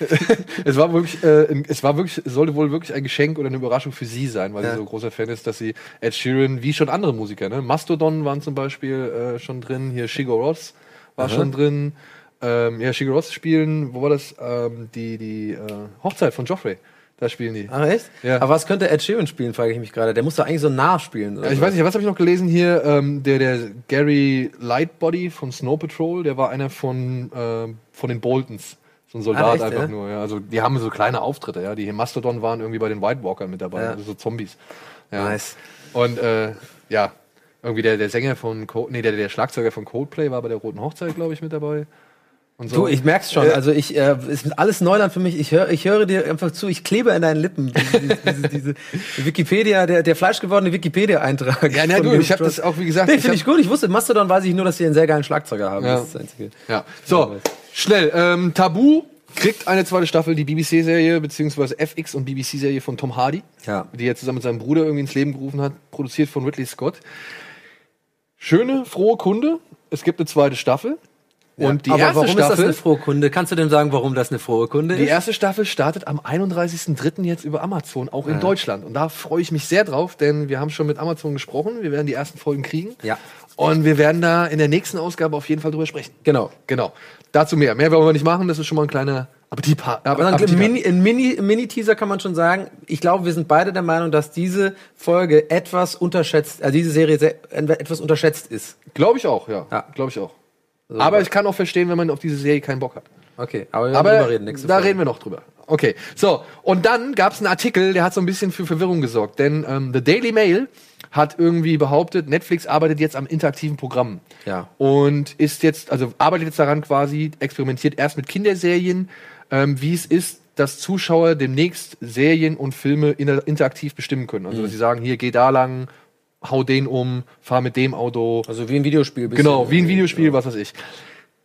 es war wirklich, äh, ein- es war wirklich, sollte wohl wirklich ein Geschenk oder eine Überraschung für sie sein, weil Ja. sie so großer Fan ist, dass sie Ed Sheeran, wie schon andere Musiker, ne, Mastodon waren zum Beispiel äh, schon drin, hier Shigo Ross war Aha. schon drin. Ähm, ja, Shigo Ross spielen, wo war das? Ähm, die die äh, Hochzeit von Joffrey. Da spielen die. Ach echt? Ja. Aber was könnte Ed Sheeran spielen, frage ich mich gerade. Der muss doch eigentlich so nah spielen. oder Ja, ich weiß nicht, was habe ich noch gelesen hier? Ähm, der, der Gary Lightbody von Snow Patrol, der war einer von, ähm, von den Boltons. So ein Soldat Ah, echt, einfach ja? nur. Ja. Also die haben so kleine Auftritte. Ja. Die Mastodon waren irgendwie bei den White Walkern mit dabei, Ja. also so Zombies. Ja. Nice. Und äh, ja, irgendwie der, der Sänger von, Co nee, der, der Schlagzeuger von Coldplay war bei der Roten Hochzeit, glaube ich, mit dabei. Und Du, ich merk's schon. Äh, Also ich, äh, ist alles Neuland für mich. Ich höre, ich höre dir einfach zu. Ich klebe in deinen Lippen. Diese, diese, diese Wikipedia, der, der fleischgewordene Wikipedia-Eintrag. Ja, na du, ich habe das auch, wie gesagt, Nee, ich finde hab- ich gut. Ich wusste, Mastodon weiß ich nur, dass sie einen sehr geilen Schlagzeuger haben. Ja. Das ist das Einzige. Ja. So, schnell. Ähm, Tabu kriegt eine zweite Staffel, die BBC-Serie, beziehungsweise FX und BBC-Serie von Tom Hardy, Ja. die er zusammen mit seinem Bruder irgendwie ins Leben gerufen hat, produziert von Ridley Scott. Schöne, frohe Kunde. Es gibt eine zweite Staffel. Und die Aber erste warum ist das Staffel, eine frohe Kunde? Kannst du denn sagen, warum das eine frohe Kunde die ist? erste Staffel startet am 31.03. jetzt über Amazon, auch in Ja. Deutschland. Und da freue ich mich sehr drauf, denn wir haben schon mit Amazon gesprochen. Wir werden die ersten Folgen kriegen. Ja. Und wir werden da in der nächsten Ausgabe auf jeden Fall drüber sprechen. Genau. Genau. Dazu mehr. Mehr wollen wir nicht machen. Das ist schon mal ein kleiner Appetit. Aber dann, Mini, in Mini, im Mini-Teaser kann man schon sagen, ich glaube, wir sind beide der Meinung, dass diese Folge etwas unterschätzt, also diese Serie sehr, etwas unterschätzt ist. Glaube ich auch, ja. Glaube ich auch. Aber ich kann auch verstehen, wenn man auf diese Serie keinen Bock hat. Okay, aber wir Aber drüber reden. Nächste da Folge. reden wir noch drüber. Okay, so. Und dann gab es einen Artikel, der hat so ein bisschen für Verwirrung gesorgt. Denn ähm, The Daily Mail hat irgendwie behauptet, Netflix arbeitet jetzt am interaktiven Programm. Ja. Und ist jetzt, also arbeitet jetzt daran quasi, experimentiert erst mit Kinderserien, ähm, wie es ist, dass Zuschauer demnächst Serien und Filme inter interaktiv bestimmen können. Also, Mhm. dass sie sagen, hier, geh da lang, hau den um, fahr mit dem Auto. Also wie ein Videospiel. Genau, wie ein Videospiel, was weiß ich.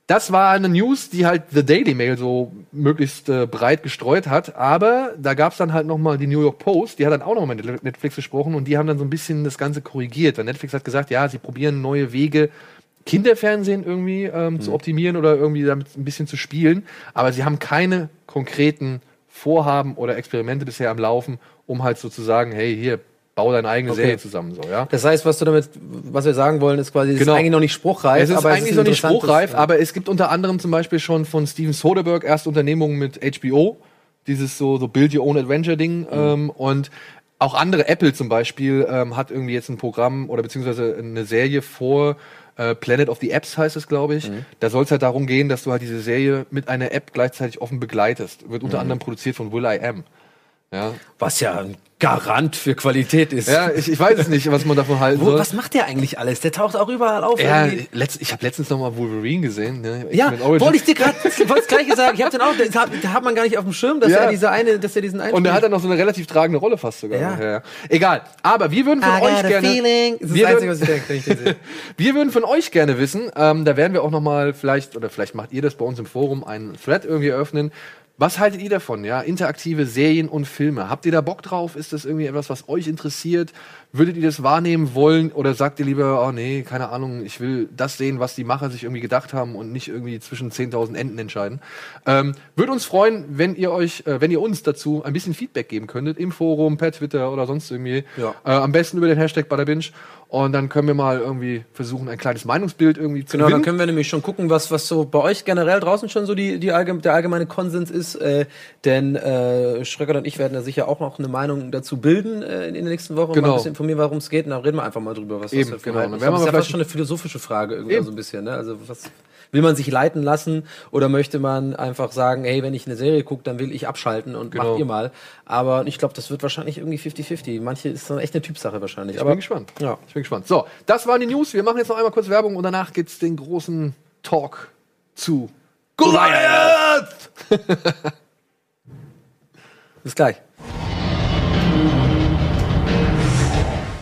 Das war eine News, die halt The Daily Mail so möglichst äh, breit gestreut hat. Aber da gab es dann halt noch mal die New York Post, die hat dann auch noch mal mit Netflix gesprochen und die haben dann so ein bisschen das Ganze korrigiert. Weil Netflix hat gesagt, ja, sie probieren neue Wege, Kinderfernsehen irgendwie ähm, zu optimieren oder irgendwie damit ein bisschen zu spielen. Aber sie haben keine konkreten Vorhaben oder Experimente bisher am Laufen, um halt so zu sagen, hey, hier, bau deine eigene Okay. Serie zusammen. So, ja? Das heißt, was du damit, was wir sagen wollen, ist quasi, es ist eigentlich noch nicht spruchreif. Genau. Es ist aber eigentlich es noch nicht spruchreif, aber es gibt unter anderem zum Beispiel schon von Steven Soderbergh erste Unternehmungen mit HBO, dieses so, so Build Your Own Adventure Ding ähm, und auch andere, Apple zum Beispiel, ähm, hat irgendwie jetzt ein Programm oder beziehungsweise eine Serie vor äh, Planet of the Apps heißt es, glaube ich. Da soll es halt darum gehen, dass du halt diese Serie mit einer App gleichzeitig offen begleitest. Wird unter Mhm. anderem produziert von Will I Am. Ja. Was ja ein Garant für Qualität ist. Ja, ich, ich weiß es nicht, was man davon halten soll. was macht der eigentlich alles? Der taucht auch überall auf. Ja, letzt, ich habe letztens noch mal Wolverine gesehen. Ne? Ja, wollte ich dir gerade, wollte das gleiche sagen. Ich habe den auch, das hat, da hat man gar nicht auf dem Schirm, dass Ja. er diese eine, dass er diesen einen. Und er hat dann noch so eine relativ tragende Rolle fast sogar. Ja. Egal. Aber wir würden von I euch gerne. feeling. Das ist wir das Einzige, würden- was ich denke, wenn ich den sehe. wir würden von euch gerne wissen, ähm, da werden wir auch noch mal vielleicht, oder vielleicht macht ihr das bei uns im Forum, einen Thread irgendwie eröffnen. Was haltet ihr davon? Ja, interaktive Serien und Filme. Habt ihr da Bock drauf? Ist das irgendwie etwas, was euch interessiert? Würdet ihr das wahrnehmen wollen? Oder sagt ihr lieber, oh nee, keine Ahnung, ich will das sehen, was die Macher sich irgendwie gedacht haben und nicht irgendwie zwischen 10.000 Enden entscheiden? Ähm, Würde uns freuen, wenn ihr euch, äh, wenn ihr uns dazu ein bisschen Feedback geben könntet, im Forum, per Twitter oder sonst irgendwie. Ja. Äh, am besten über den Hashtag Butterbinge. Und dann können wir mal irgendwie versuchen, ein kleines Meinungsbild irgendwie zu Genau, dann gewinnen. können wir nämlich schon gucken, was, was so bei euch generell draußen schon so die, die allgeme der allgemeine Konsens ist. Äh, denn äh, Schröcker und ich werden da sicher auch noch eine Meinung dazu bilden äh, in den nächsten Wochen. Mal Genau. ein bisschen informieren, warum es geht. Und dann reden wir einfach mal drüber, was Eben, das für genau. Dann ist. werden Das ist ja fast schon eine philosophische Frage irgendwie so ein bisschen. Ne? Also was will man sich leiten lassen oder möchte man einfach sagen, hey, wenn ich eine Serie gucke, dann will ich abschalten und Genau. macht ihr mal. Aber ich glaube, das wird wahrscheinlich irgendwie 50-50. Manche ist dann echt eine Typsache wahrscheinlich. Ich Aber bin gespannt. Ja. Ich bin gespannt. So, das waren die News. Wir machen jetzt noch einmal kurz Werbung und danach gibt's den großen Talk zu Goliath! Bis gleich.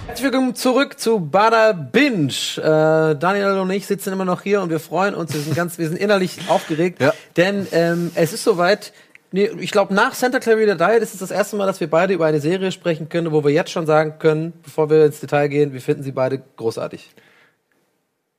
Herzlich willkommen zurück zu Bada Binge. Äh, Daniel und ich sitzen immer noch hier und wir freuen uns. Wir sind ganz, wir sind innerlich aufgeregt, denn ähm, es ist soweit. Nee, ich glaube, nach Santa Clarita Diet ist es das erste Mal, dass wir beide über eine Serie sprechen können, wo wir jetzt schon sagen können, bevor wir ins Detail gehen, wir finden sie beide großartig.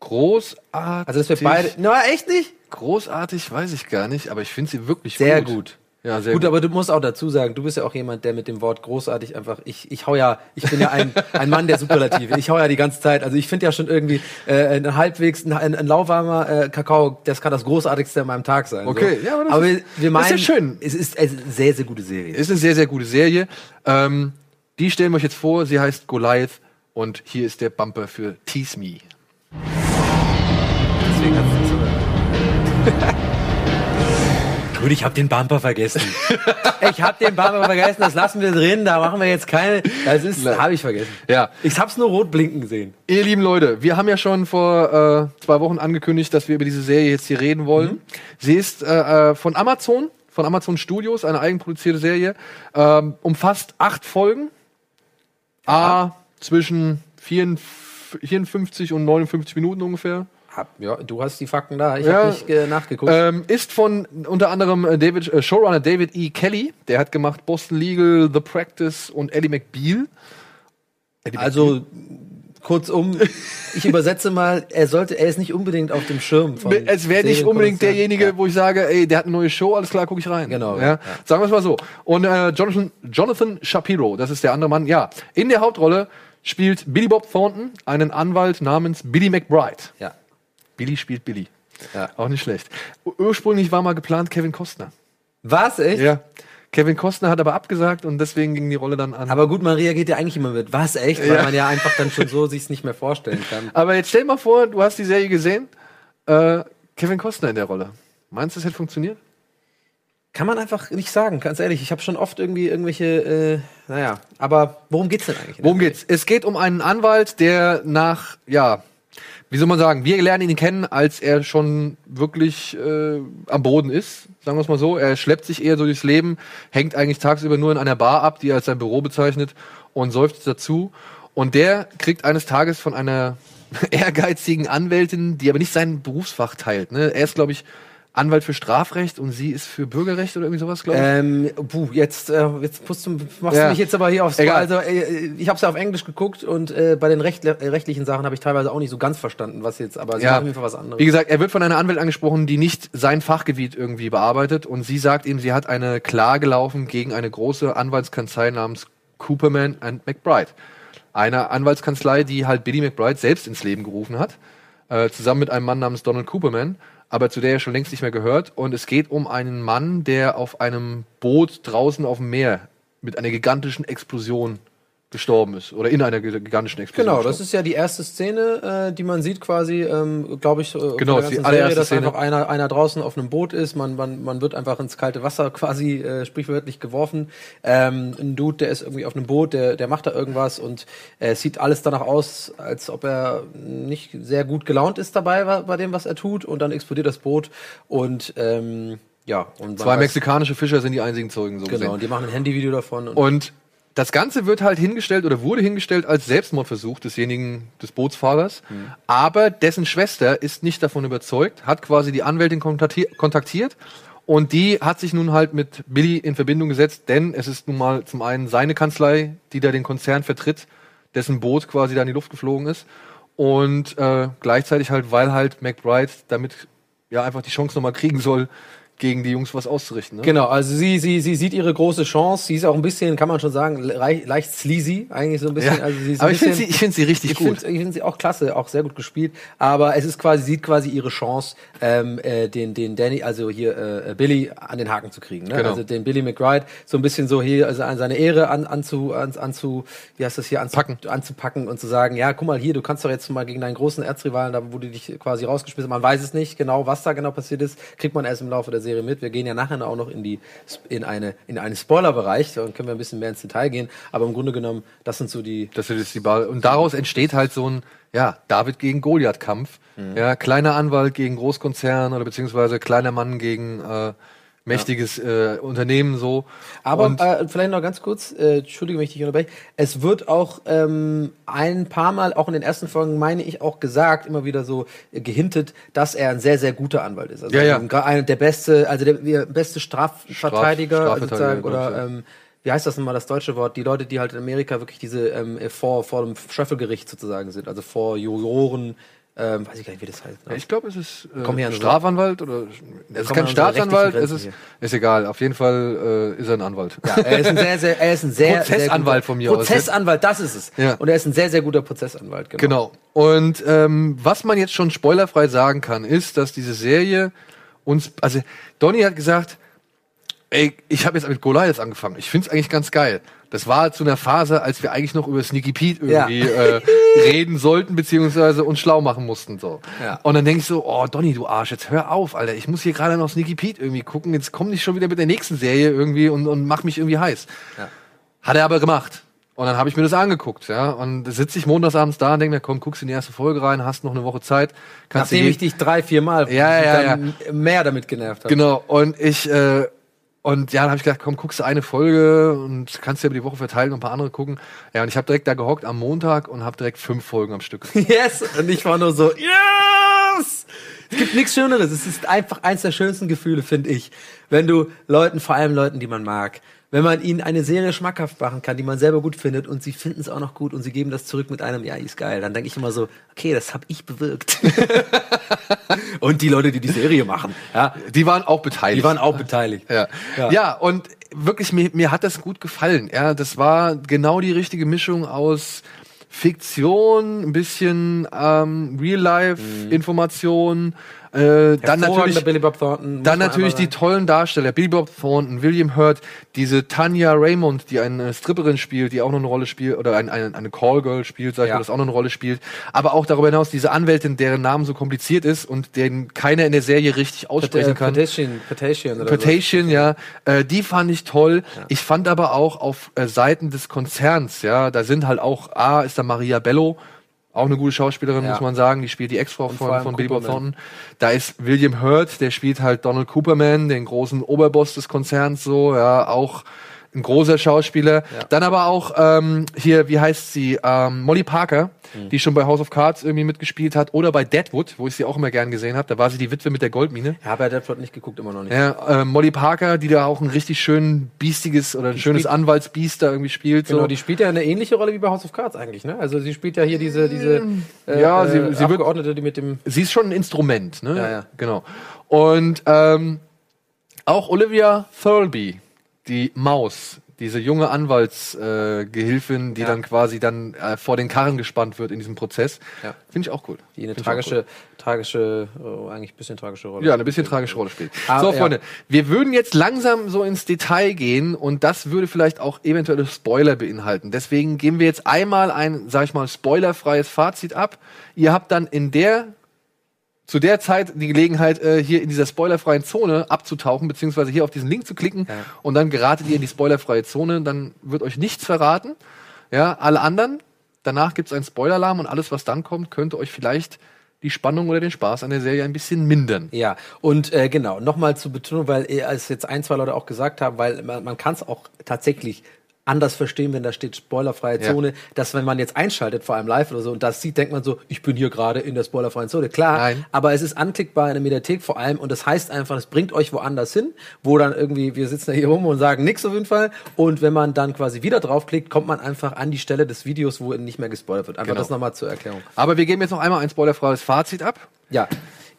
Großartig. Also, dass wir beide. Na, echt nicht? Großartig weiß ich gar nicht, aber ich finde sie wirklich Sehr gut. gut. Ja, sehr gut, gut. aber du musst auch dazu sagen, du bist ja auch jemand, der mit dem Wort großartig einfach, ich, ich hau ja, ich bin ja ein, ein Mann der Superlative. Ich hau ja die ganze Zeit. Also ich finde ja schon irgendwie äh, ein halbwegs, ein, ein, lauwarmer äh, Kakao, das kann das Großartigste an meinem Tag sein. Okay, so. ja, aber das aber ist- wir, das ist meinen, ja schön. Es ist eine sehr, sehr gute Serie. Ist eine sehr, sehr gute Serie. Ähm, die stellen wir euch jetzt vor. Sie heißt Goliath und hier ist der Bumper für Tease Me. Deswegen hat's nicht so. Gut, ich habe den Bumper vergessen. ich habe den Bumper vergessen, das lassen wir drin, da machen wir jetzt keine. Das ist, habe ich vergessen. Ja. Ich hab's nur rot blinken gesehen. Ihr lieben Leute, wir haben ja schon vor äh, zwei Wochen angekündigt, dass wir über diese Serie jetzt hier reden wollen. Mhm. Sie ist äh, äh, von Amazon, von Amazon Studios, eine eigenproduzierte Serie, ähm, umfasst acht Folgen, a zwischen 54 und 59 Minuten ungefähr. Hab, ja, du hast die Fakten da. Ich Ja. habe nicht äh, nachgeguckt. Ähm, ist von unter anderem äh, David, äh, Showrunner David E. Kelly, der hat gemacht Boston Legal, The Practice und Ellie McBeal. Eddie Also kurzum, ich übersetze mal, er sollte, er ist nicht unbedingt auf dem Schirm von Es wäre nicht unbedingt derjenige, wo ich sage, ey, der hat eine neue Show, alles klar, gucke ich rein. Genau, Ja? ja. Sagen wir es mal so. Und äh, Jonathan, Jonathan Shapiro, das ist der andere Mann, ja. In der Hauptrolle spielt Billy Bob Thornton einen Anwalt namens Billy McBride. Ja. Billy spielt Billy. Ja. Auch nicht schlecht. Ursprünglich war mal geplant Kevin Costner. Was, echt? Ja. Kevin Costner hat aber abgesagt und deswegen ging die Rolle dann an. Aber gut, man reagiert ja eigentlich immer mit, was, echt? Weil Ja. man ja einfach dann schon so sich's nicht mehr vorstellen kann. Aber jetzt stell mal vor, du hast die Serie gesehen, äh, Kevin Costner in der Rolle. Meinst du, das hätte funktioniert? Kann man einfach nicht sagen, ganz ehrlich. Ich habe schon oft irgendwie irgendwelche, äh, naja, aber worum geht's denn eigentlich? Worum geht's? Es geht um einen Anwalt, der nach, ja, wie soll man sagen, wir lernen ihn kennen, als er schon wirklich äh, am Boden ist, sagen wir es mal so. Er schleppt sich eher so durchs Leben, hängt eigentlich tagsüber nur in einer Bar ab, die er als sein Büro bezeichnet und seufzt dazu. Und der kriegt eines Tages von einer ehrgeizigen Anwältin, die aber nicht sein Berufsfach teilt. Ne? Er ist, glaube ich, Anwalt für Strafrecht und sie ist für Bürgerrecht oder irgendwie sowas, glaube ich. Ähm, puh, jetzt, äh, jetzt musst du, machst Ja. du mich jetzt aber hier aufs Egal. Also, äh, ich habe es ja auf Englisch geguckt und äh, bei den recht, äh, rechtlichen Sachen habe ich teilweise auch nicht so ganz verstanden, was jetzt, aber sie machen auf jeden Fall was anderes. Wie gesagt, er wird von einer Anwältin angesprochen, die nicht sein Fachgebiet irgendwie bearbeitet und sie sagt ihm, sie hat eine Klage laufen gegen eine große Anwaltskanzlei namens Cooperman and McBride. Eine Anwaltskanzlei, die halt Billy McBride selbst ins Leben gerufen hat, äh, zusammen mit einem Mann namens Donald Cooperman, aber zu der er schon längst nicht mehr gehört. Und es geht um einen Mann, der auf einem Boot draußen auf dem Meer mit einer gigantischen Explosion gestorben ist oder in einer gigantischen Explosion. Genau, das ist ja die erste Szene, äh, die man sieht quasi, ähm, glaube ich, äh, Genau, die allererste dass Szene. einfach einer, einer draußen auf einem Boot ist, man, man, man wird einfach ins kalte Wasser quasi äh, sprichwörtlich geworfen. Ähm, ein Dude, der ist irgendwie auf einem Boot, der, der macht da irgendwas und äh, es sieht alles danach aus, als ob er nicht sehr gut gelaunt ist dabei bei dem, was er tut und dann explodiert das Boot und ähm, ja. Und Zwei mexikanische Fischer sind die einzigen Zeugen. So Genau, gesehen. und die machen ein Handyvideo davon. Und, Und das Ganze wird halt hingestellt oder wurde hingestellt als Selbstmordversuch desjenigen, des Bootsfahrers. Mhm. Aber dessen Schwester ist nicht davon überzeugt, hat quasi die Anwältin kontakti- kontaktiert Und die hat sich nun halt mit Billy in Verbindung gesetzt, denn es ist nun mal zum einen seine Kanzlei, die da den Konzern vertritt, dessen Boot quasi da in die Luft geflogen ist. Und äh, gleichzeitig halt, weil halt McBride damit ja einfach die Chance nochmal kriegen soll, gegen die Jungs was auszurichten. Ne? Genau, also sie, sie, sie sieht ihre große Chance. Sie ist auch ein bisschen, kann man schon sagen, leicht, leicht sleazy, eigentlich so ein bisschen. Ja, Also sie ist aber ich finde sie, ich find sie richtig ich gut. Find, ich finde sie auch klasse, auch sehr gut gespielt. Aber es ist quasi, sie sieht quasi ihre Chance, ähm, äh, den, den Danny, also hier äh, Billy an den Haken zu kriegen. Ne? Genau. Also den Billy McBride so ein bisschen so hier, also an seine Ehre an, anzu, an, anzu, wie heißt das hier, anzupacken. anzupacken und zu sagen, ja, guck mal hier, du kannst doch jetzt mal gegen deinen großen Erzrivalen, da wo du dich quasi rausgeschmissen hast, man weiß es nicht genau, was da genau passiert ist, kriegt man erst im Laufe der Serie mit. Wir gehen ja nachher auch noch in die in eine in einen Spoilerbereich, dann können wir ein bisschen mehr ins Detail gehen, aber im Grunde genommen, das sind so die Das ist die Ball. Und daraus entsteht halt so ein, ja, David gegen Goliath-Kampf. Mhm. Ja, kleiner Anwalt gegen Großkonzern oder beziehungsweise kleiner Mann gegen äh, mächtiges äh, Unternehmen so. Aber Und- äh, vielleicht noch ganz kurz, äh, entschuldige, wenn ich dich unterbreche. Es wird auch ähm, ein paar Mal, auch in den ersten Folgen, meine ich, auch gesagt, immer wieder so äh, gehintet, dass er ein sehr, sehr guter Anwalt ist. Also Ja, ja. ein- einer der beste, also der, der beste Strafverteidiger, Straf- sozusagen, oder ja. ähm, wie heißt das nochmal das deutsche Wort? Die Leute, die halt in Amerika wirklich diese ähm, vor, vor dem Schöffelgericht sozusagen sind, also vor Juroren, ähm, weiß ich gar nicht, wie das heißt. Ja, ich glaube, es ist äh, Strafanwalt oder es ist kein Staatsanwalt, es ist, ist egal. Auf jeden Fall äh, ist er ein Anwalt. Ja, er ist ein sehr, sehr, er ist ein sehr, Prozessanwalt sehr von mir guter, aus. Prozessanwalt, das ist es. Ja. Und er ist ein sehr, sehr guter Prozessanwalt, genau. Genau. Und ähm, was man jetzt schon spoilerfrei sagen kann, ist, dass diese Serie uns, also Donny hat gesagt, ey, ich habe jetzt mit Goliath angefangen. Ich find's eigentlich ganz geil. Das war zu einer Phase, als wir eigentlich noch über Sneaky Pete irgendwie Ja. äh, reden sollten, beziehungsweise uns schlau machen mussten. so. Ja. Und dann denke ich so, oh Donny, du Arsch, jetzt hör auf, Alter. Ich muss hier gerade noch Sneaky Pete irgendwie gucken. Jetzt komm nicht schon wieder mit der nächsten Serie irgendwie und, und mach mich irgendwie heiß. Ja. Hat er aber gemacht. Und dann habe ich mir das angeguckt, ja. Und sitze ich montagsabends da und denke mir, komm, guckst in die erste Folge rein, hast noch eine Woche Zeit. Kannst Nachdem ich dich drei, vier Mal Ja, ja, dann mehr damit genervt habe. Genau. Und ich, äh, und ja, dann habe ich gedacht, komm, guckst du eine Folge und kannst dir über die Woche verteilen und ein paar andere gucken. Ja, und ich habe direkt da gehockt am Montag und habe direkt fünf Folgen am Stück. Yes! Und ich war nur so, yes! Es gibt nichts Schöneres. Es ist einfach eins der schönsten Gefühle, finde ich. Wenn du Leuten, vor allem Leuten, die man mag, wenn man ihnen eine Serie schmackhaft machen kann, die man selber gut findet und sie finden es auch noch gut und sie geben das zurück mit einem, ja, ist geil, dann denke ich immer so, okay, das habe ich bewirkt. und die Leute, die die Serie machen, ja, Die waren auch beteiligt. die waren auch beteiligt. Ja. Ja. ja. und wirklich, mir, mir hat das gut gefallen. Ja, das war genau die richtige Mischung aus Fiktion, ein bisschen ähm, Real-Life-Information, äh, dann natürlich, Billy Bob Thornton. dann natürlich die tollen Darsteller, Billy Bob Thornton, William Hurt, diese Tanya Raymond, die eine Stripperin spielt, die auch noch eine Rolle spielt, oder ein, eine, eine Callgirl spielt, sag ich Ja. mal, das auch noch eine Rolle spielt. Aber auch darüber hinaus diese Anwältin, deren Name so kompliziert ist und den keiner in der Serie richtig aussprechen kann. Petition, Petition oder Petition, ja, äh, die fand ich toll. Ich fand aber auch auf äh, Seiten des Konzerns, ja, da sind halt auch, A, ist da Maria Bello, auch eine gute Schauspielerin, Ja. muss man sagen, die spielt die Ex-Frau von, von Billy Bob. Thornton. Da ist William Hurt, der spielt halt Donald Cooperman, den großen Oberboss des Konzerns, so, ja, auch ein großer Schauspieler. Dann aber auch ähm, hier, wie heißt sie, ähm, Molly Parker, Mhm. die schon bei House of Cards irgendwie mitgespielt hat, oder bei Deadwood, wo ich sie auch immer gern gesehen habe. Da war sie die Witwe mit der Goldmine. Ja, bei Deadwood nicht geguckt, immer noch nicht. Ja, äh, Molly Parker, die da auch ein richtig schön biestiges oder ein schönes spielt- Anwaltsbiest da irgendwie spielt. Genau, so. die spielt ja eine ähnliche Rolle wie bei House of Cards eigentlich, ne? Also sie spielt ja hier diese, diese äh, Ja, sie- äh, sie wird- Abgeordnete, die mit dem Sie ist schon ein Instrument, ne? Ja, ja. Genau. Und ähm, auch Olivia Thirlby, die Maus, diese junge Anwaltsgehilfin, äh, die Ja. dann quasi dann äh, vor den Karren gespannt wird in diesem Prozess. Ja. Finde ich auch cool. die eine Find ich auch tragische, tragische, äh, eigentlich ein bisschen tragische Rolle. Ja, eine bisschen tragische Rolle spielt. Ah, so, ja. Freunde, wir würden jetzt langsam so ins Detail gehen und das würde vielleicht auch eventuelle Spoiler beinhalten. Deswegen geben wir jetzt einmal ein, sag ich mal, spoilerfreies Fazit ab. Ihr habt dann in der zu der Zeit die Gelegenheit, äh, hier in dieser spoilerfreien Zone abzutauchen, beziehungsweise hier auf diesen Link zu klicken Ja. und dann geratet ihr in die spoilerfreie Zone, dann wird euch nichts verraten. Ja, alle anderen, danach gibt's einen Spoiler-Alarm und alles, was dann kommt, könnte euch vielleicht die Spannung oder den Spaß an der Serie ein bisschen mindern. Ja, und äh, genau, nochmal zur Betonung, weil als jetzt ein, zwei Leute auch gesagt haben, weil man, man kann es auch tatsächlich anders verstehen, wenn da steht spoilerfreie Ja. Zone, dass wenn man jetzt einschaltet, vor allem live oder so, und das sieht, denkt man so, ich bin hier gerade in der spoilerfreien Zone. Klar, Nein. aber es ist anklickbar in der Mediathek vor allem und das heißt einfach, es bringt euch woanders hin, wo dann irgendwie, wir sitzen ja hier rum und sagen nix auf jeden Fall und wenn man dann quasi wieder draufklickt, kommt man einfach an die Stelle des Videos, wo nicht mehr gespoilert wird. Einfach Genau. das nochmal zur Erklärung. Aber wir geben jetzt noch einmal ein spoilerfreies Fazit ab. Ja.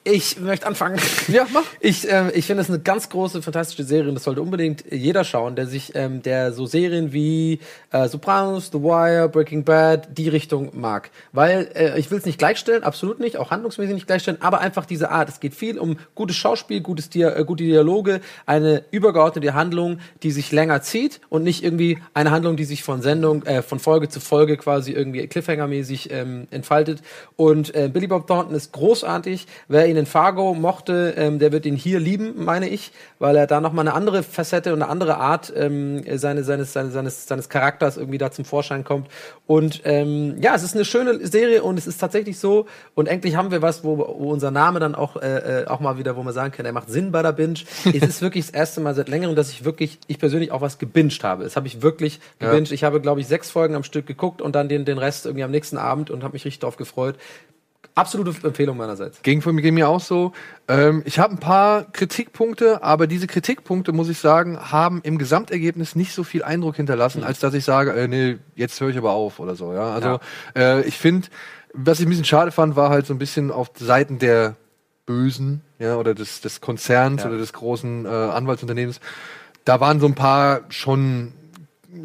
Ich möchte anfangen. Ja, mach. Ich, ähm, ich finde es eine ganz große, fantastische Serie und das sollte unbedingt jeder schauen, der sich, ähm, der so Serien wie äh, Sopranos, The Wire, Breaking Bad, die Richtung mag. Weil äh, ich will es nicht gleichstellen, absolut nicht, auch handlungsmäßig nicht gleichstellen, aber einfach diese Art. Es geht viel um gutes Schauspiel, gutes Dia äh, gute Dialoge, eine übergeordnete Handlung, die sich länger zieht und nicht irgendwie eine Handlung, die sich von Sendung, äh, von Folge zu Folge quasi irgendwie Cliffhanger-mäßig ähm, entfaltet. Und äh, Billy Bob Thornton ist großartig. Wer ihn in Fargo mochte, ähm, der wird ihn hier lieben, meine ich, weil er da nochmal eine andere Facette und eine andere Art ähm, seine, seines, seines, seines, seines Charakters irgendwie da zum Vorschein kommt. Und ähm, ja, es ist eine schöne Serie und es ist tatsächlich so. Und endlich haben wir was, wo, wo unser Name dann auch, äh, äh, auch mal wieder, wo man sagen kann, er macht Sinn bei der Binge. es ist wirklich das erste Mal seit längerem, dass ich wirklich, ich persönlich auch was gebinged habe. Das habe ich wirklich Ja. gebinged. Ich habe, glaube ich, sechs Folgen am Stück geguckt und dann den, den Rest irgendwie am nächsten Abend und habe mich richtig drauf gefreut. Absolute Empfehlung meinerseits. Ging von mir, auch so. Ähm, ich habe ein paar Kritikpunkte, aber diese Kritikpunkte, muss ich sagen, haben im Gesamtergebnis nicht so viel Eindruck hinterlassen, als dass ich sage, äh, nee, jetzt höre ich aber auf oder so. Ja, also Äh, ich finde, was ich ein bisschen schade fand, war halt so ein bisschen auf Seiten der Bösen, ja, oder des, des Konzerns Ja. oder des großen äh, Anwaltsunternehmens. Da waren so ein paar schon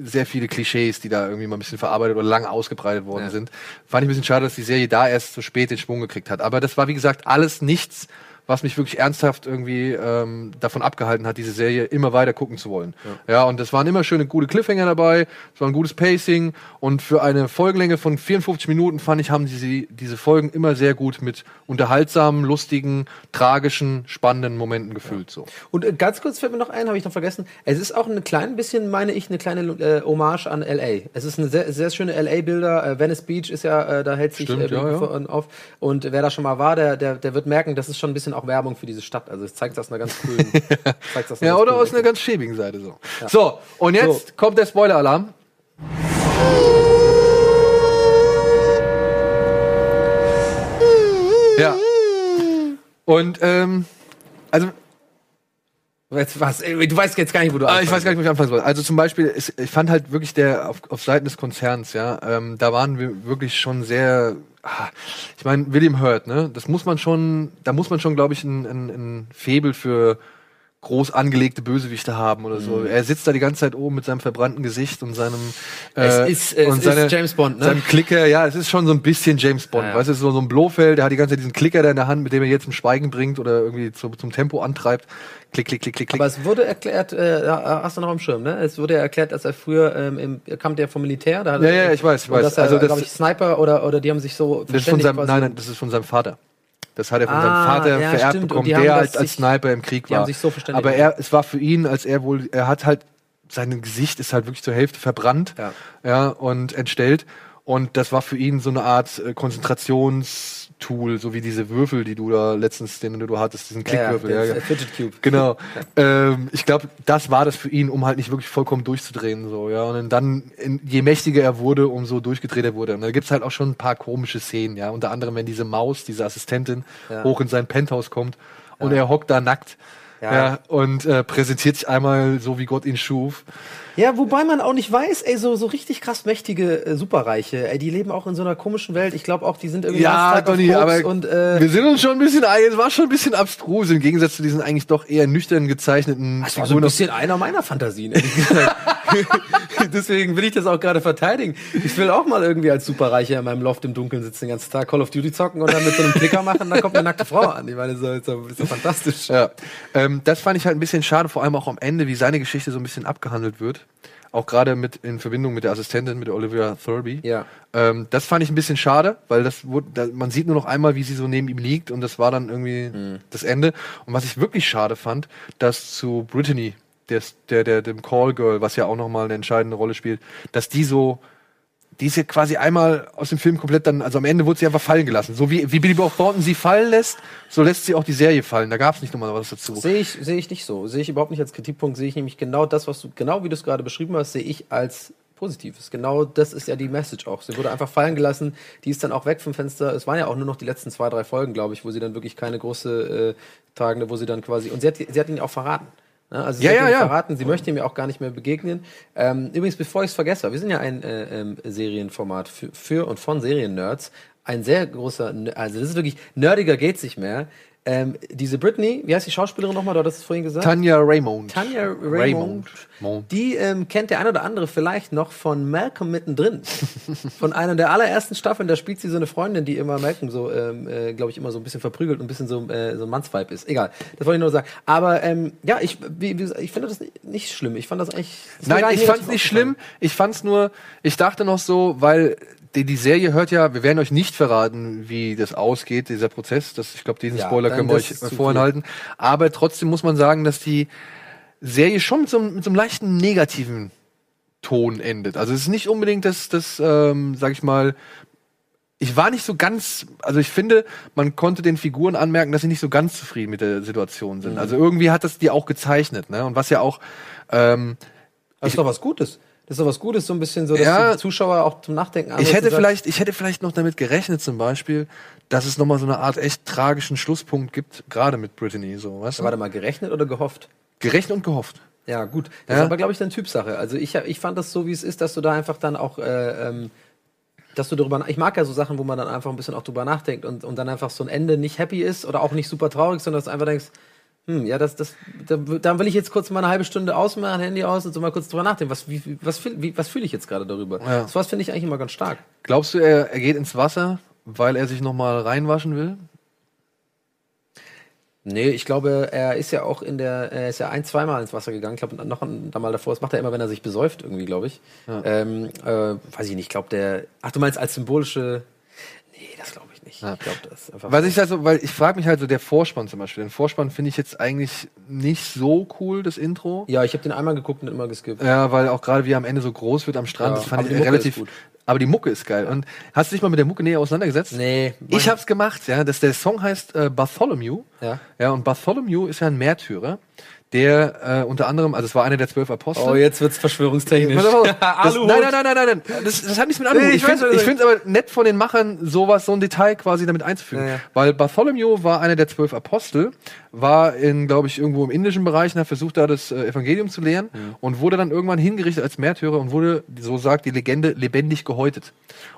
sehr viele Klischees, die da irgendwie mal ein bisschen verarbeitet oder lang ausgebreitet worden Ja. sind. Fand ich ein bisschen schade, dass die Serie da erst so spät den Schwung gekriegt hat. Aber das war, wie gesagt, alles nichts, was mich wirklich ernsthaft irgendwie ähm, davon abgehalten hat, diese Serie immer weiter gucken zu wollen. Ja. und es waren immer schöne, gute Cliffhanger dabei, es war ein gutes Pacing und für eine Folgenlänge von 54 Minuten fand ich, haben sie diese Folgen immer sehr gut mit unterhaltsamen, lustigen, tragischen, spannenden Momenten gefüllt. So. Und äh, ganz kurz fällt mir noch ein, habe ich noch vergessen. Es ist auch ein klein bisschen, meine ich, eine kleine äh, Hommage an LA. Es ist eine sehr, sehr schöne LA-Bilder. Äh, Venice Beach ist ja, äh, da hält sich Stimmt, äh, ja, ja. auf. Und wer da schon mal war, der, der, der wird merken, das ist schon ein bisschen auch Werbung für diese Stadt. Also es zeigt das einer ganz coolen. zeigt das einer Ja, ganz oder aus einer ganz schäbigen Seite so. Ja. So, und jetzt So. kommt der Spoiler-Alarm. Ja. Und, ähm, also. Jetzt was? Du weißt jetzt gar nicht, wo du Ah, ich anfangen weiß gar nicht, wo ich anfangen soll. Also zum Beispiel, ich fand halt wirklich der auf, auf Seiten des Konzerns, ja, ähm, da waren wir wirklich schon sehr. ah, Ich meine, William Hurt, ne? Das muss man schon, da muss man schon, glaube ich, ein, ein, ein Febel für groß angelegte Bösewichte haben oder so. Mhm. Er sitzt da die ganze Zeit oben mit seinem verbrannten Gesicht und seinem Es ist- es und ist James Bond, ne? Seinem Klicker, ja, es ist schon so ein bisschen James Bond. Ja, ja. Weißt du, so, so ein Blofeld, der hat die ganze Zeit diesen Klicker da in der Hand, mit dem er jetzt zum Schweigen bringt oder irgendwie zu, zum Tempo antreibt. Klick, klick, klick, klick, klick. Aber es wurde erklärt, äh, hast du noch am Schirm, ne? Es wurde ja erklärt, dass er früher ähm, im, er kam der vom Militär. Da Ja, ja, ich weiß, ich weiß. Dass er, Also das- glaube ich, Sniper oder, oder die haben sich so Das ist von seinem, nein, nein, das ist von seinem Vater. Das hat er von seinem Ah, Vater ja, vererbt stimmt. Bekommen, der als, als Sniper im Krieg war. so. Aber er, es war für ihn, als er wohl, er hat halt, sein Gesicht ist halt wirklich zur Hälfte verbrannt, Ja. ja, und entstellt. Und das war für ihn so eine Art äh, Konzentrationstool, so wie diese Würfel, die du da letztens, den du hattest, diesen Klickwürfel. Ja, Ja, ja, Fidget Cube. Genau. ähm, ich glaube, das war das für ihn, um halt nicht wirklich vollkommen durchzudrehen, so, ja. Und dann, in, je mächtiger er wurde, umso durchgedrehter wurde. er. Und da gibt's halt auch schon ein paar komische Szenen, ja. Unter anderem, wenn diese Maus, diese Assistentin, Ja. hoch in sein Penthouse kommt und er hockt da nackt. Ja. Ja. und äh, präsentiert sich einmal so, wie Gott ihn schuf. Ja, wobei man auch nicht weiß, ey, so, so richtig krass mächtige äh, Superreiche, ey, die leben auch in so einer komischen Welt. Ich glaube auch, die sind irgendwie Ja, Donny, aber und äh, wir sind uns schon ein bisschen, es war schon ein bisschen abstrus im Gegensatz zu diesen eigentlich doch eher nüchtern gezeichneten das war so ein bisschen einer meiner Fantasien. Deswegen will ich das auch gerade verteidigen. Ich will auch mal irgendwie als Superreicher in meinem Loft im Dunkeln sitzen, den ganzen Tag Call of Duty zocken und dann mit so einem Klicker machen, dann kommt eine nackte Frau an. Ich meine, so, ist so, so fantastisch. Ja, ähm, das fand ich halt ein bisschen schade, vor allem auch am Ende, wie seine Geschichte so ein bisschen abgehandelt wird. Auch gerade mit in Verbindung mit der Assistentin, mit der Olivia Thirlby. Ja. Ähm, das fand ich ein bisschen schade, weil das wurde, da, man sieht nur noch einmal, wie sie so neben ihm liegt und das war dann irgendwie Mhm. das Ende. Und was ich wirklich schade fand, dass zu Brittany, der, der, der dem Call Girl, was ja auch nochmal eine entscheidende Rolle spielt, dass die so die ist ja quasi einmal aus dem Film komplett dann, also am Ende wurde sie einfach fallen gelassen. So wie, wie Billy Bob Thornton sie fallen lässt, so lässt sie auch die Serie fallen. Da gab es nicht nochmal was dazu. Sehe ich, sehe ich nicht so. Sehe ich überhaupt nicht als Kritikpunkt. Sehe ich nämlich genau das, was du, genau wie du es gerade beschrieben hast, sehe ich als Positives. Genau das ist ja die Message auch. Sie wurde einfach fallen gelassen. Die ist dann auch weg vom Fenster. Es waren ja auch nur noch die letzten zwei, drei Folgen, glaube ich, wo sie dann wirklich keine große äh, tragende, wo sie dann quasi, und sie hat, sie hat ihn auch verraten. Ne? Also sie Ja, ja, ja. verraten, sie möchte ihm ja auch gar nicht mehr begegnen. Ähm, übrigens, bevor ich es vergesse, wir sind ja ein äh, ähm, Serienformat für, für und von Seriennerds. Ein sehr großer, also das ist wirklich, nerdiger geht's nicht mehr. Ähm, diese Britney, wie heißt die Schauspielerin nochmal? Du hattest es vorhin gesagt. Tanja Raymond. Tanja Raymond. Raymond. Mond. Die ähm, kennt der ein oder andere vielleicht noch von Malcolm mittendrin. von einer der allerersten Staffeln, da spielt sie so eine Freundin, die immer Malcolm so, ähm, äh, glaube ich, immer so ein bisschen verprügelt und ein bisschen so, äh, so ein Mannsvibe ist. Egal, das wollte ich nur sagen. Aber ähm, ja, ich, wie, wie, ich finde das nicht schlimm. Ich fand das eigentlich. gar Nein, ich fand's nicht schlimm. Ich fand's nur, ich dachte noch so, weil die, die Serie hört ja, wir werden euch nicht verraten, wie das ausgeht, dieser Prozess. Das, ich glaube, diesen Ja, Spoiler können wir euch vorenthalten. Aber trotzdem muss man sagen, dass die Serie schon mit so, einem- mit so einem leichten negativen Ton endet. Also es ist nicht unbedingt das, das ähm, sag ich mal, ich war nicht so ganz, also ich finde, man konnte den Figuren anmerken, dass sie nicht so ganz zufrieden mit der Situation sind. Mhm. Also irgendwie hat das die auch gezeichnet, ne? Und was ja auch, ähm, Das ist doch was Gutes. Das ist doch was Gutes, so ein bisschen so, dass Ja. die Zuschauer auch zum Nachdenken ich anregen, hätte sagt, vielleicht, ich hätte vielleicht noch damit gerechnet, zum Beispiel, dass es nochmal so eine Art echt tragischen Schlusspunkt gibt, gerade mit Brittany, so, weißt du? Warte mal, gerechnet oder gehofft? Gerechnet und gehofft. Ja, gut. Das Ja. ist aber, glaube ich, dann Typsache. Also ich, ich fand das so, wie es ist, dass du da einfach dann auch, äh, ähm, dass du darüber, ich mag ja so Sachen, wo man dann einfach ein bisschen auch drüber nachdenkt und, und dann einfach so ein Ende nicht happy ist oder auch nicht super traurig, sondern dass du einfach denkst, hm, ja, das, das, da, dann will ich jetzt kurz mal eine halbe Stunde ausmachen, Handy aus und so mal kurz drüber nachdenken. Was, wie, was, wie, was fühle ich jetzt gerade darüber? Ja. Das was finde ich eigentlich immer ganz stark. Glaubst du, er, er geht ins Wasser, weil er sich nochmal reinwaschen will? Nee, ich glaube, er ist ja auch in der, er ist ja ein, zweimal ins Wasser gegangen. Ich glaube, noch ein mal davor. Das macht er immer, wenn er sich besäuft, irgendwie, glaube ich. Ja. Ähm, äh, weiß ich nicht, ich glaube, der, ach, du meinst als symbolische, nee, das glaube ich Ich glaube, das ist einfach. Was ich also, weil ich frage mich halt so, der Vorspann zum Beispiel. Den Vorspann finde ich jetzt eigentlich nicht so cool, das Intro. ja, ich habe den einmal geguckt und immer geskippt. Ja, weil auch gerade wie er am Ende so groß wird am Strand, Ja, das fand ich relativ. Aber die Mucke ist geil. Und hast du dich mal mit der Mucke näher auseinandergesetzt? Nee. Ich hab's gemacht, ja. Das, der Song heißt äh, Bartholomew. Ja. Ja, und Bartholomew ist ja ein Märtyrer, der äh, unter anderem, also es war einer der zwölf Apostel. Oh, jetzt wird's verschwörungstechnisch. Auf, das, nein, nein, nein, nein, nein, nein. Das, das hat nichts mit Aluhut. Nee, ich ich finde es aber nett von den Machern, sowas, so ein Detail quasi damit einzufügen. Ja, ja. Weil Bartholomew war einer der zwölf Apostel, war in, glaube ich, irgendwo im indischen Bereich und hat versucht, da das äh, Evangelium zu lehren Mhm. und wurde dann irgendwann hingerichtet als Märtyrer und wurde, so sagt die Legende, lebendig gehäutet.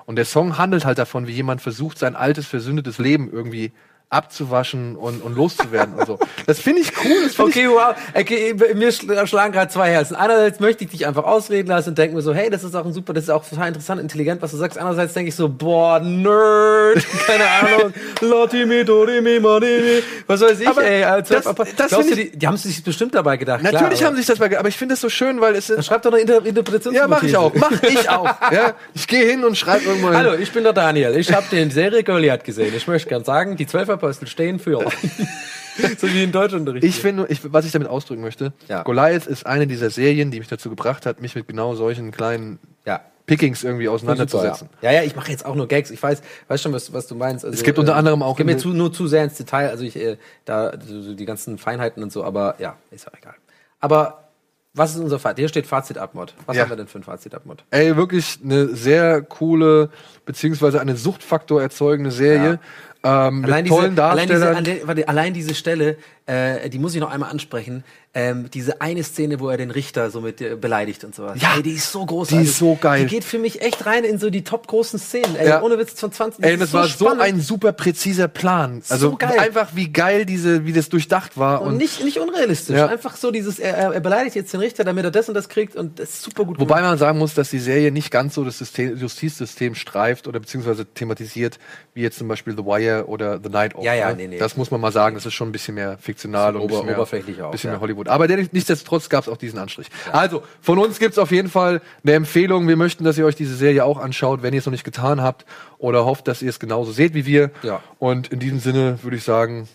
Und der Song handelt halt davon, wie jemand versucht, sein altes, versündetes Leben irgendwie abzuwaschen und, und loszuwerden und so. Das finde ich cool. Das find Okay, wow. Okay, mir schl- schlagen gerade zwei Herzen. Einerseits möchte ich dich einfach ausreden lassen und denke mir so, hey, das ist auch ein super, das ist auch total interessant, intelligent, was du sagst. Andererseits denke ich so, boah, Nerd, keine Ahnung, Lotimi, Dorimi, Manimi, was weiß ich, Aber ey. Als das- Rapper. das Glaubst du, die, die haben sich bestimmt dabei gedacht. Natürlich klar, haben sich das bei, aber ich finde es so schön, weil es Dann sind. schreib doch eine Inter Interpretation. Ja, mach ich auch. Mach ich auch. Ja, ich gehe hin und schreibe irgendwo hin. Hallo, ich bin der Daniel. Ich habe den Serie Goliath gesehen. Ich möchte gern sagen, die zwölf Apostel stehen für. so wie in Deutschunterricht. Ich finde, ich, was ich damit ausdrücken möchte, Ja. Goliath ist eine dieser Serien, die mich dazu gebracht hat, mich mit genau solchen kleinen ja. Pickings irgendwie auseinanderzusetzen. Ja, ja, ich mache jetzt auch nur Gags. Ich weiß, weiß schon, was, was du meinst. Also, Es gibt unter anderem auch Ich gehe mir zu, nur zu sehr ins Detail. Also ich äh, da so, die ganzen Feinheiten und so. Aber ja, ist ja egal. Aber was ist unser Fazit? Hier steht Fazit Abmod. Was Ja. haben wir denn für ein Fazit Abmod? Ey, wirklich eine sehr coole, beziehungsweise eine Suchtfaktor erzeugende Serie. Ähm, mit tollen allein, diese, Darstellern. alle- warte, allein diese Stelle, äh, die muss ich noch einmal ansprechen. Ähm, diese eine Szene, wo er den Richter so mit äh, beleidigt und sowas. Ja, ey, die ist so großartig. die ist so geil. Die geht für mich echt rein in so die top großen Szenen. Ey, Ja. ohne Witz von 20. Ey, ist das war so spannend. ein super präziser Plan. Also So geil. einfach wie geil diese, wie das durchdacht war. Und nicht, nicht unrealistisch. Ja. Einfach so dieses, er, er beleidigt jetzt den Richter, damit er das und das kriegt und das ist super gut Wobei man sagen muss, dass die Serie nicht ganz so das System, Justizsystem streift oder beziehungsweise thematisiert, wie jetzt zum Beispiel The Wire oder The Night Owl. Ja, ja, ne? nee, nee. Das muss man mal sagen, das ist schon ein bisschen mehr fiktional und ein bisschen ober- mehr, oberflächlich auch, bisschen ja. mehr Hollywood. Aber der, nichtsdestotrotz gab es auch diesen Anstrich. Also, von uns gibt's auf jeden Fall eine Empfehlung. Wir möchten, dass ihr euch diese Serie auch anschaut, wenn ihr es noch nicht getan habt oder hofft, dass ihr es genauso seht wie wir. Ja. Und in diesem Sinne würde ich sagen,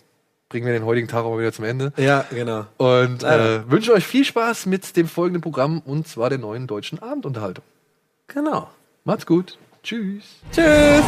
bringen wir den heutigen Tag auch mal wieder zum Ende. Ja, genau. Und äh, wünsche euch viel Spaß mit dem folgenden Programm und zwar der neuen deutschen Abendunterhaltung. Genau. Macht's gut. Tschüss. Tschüss.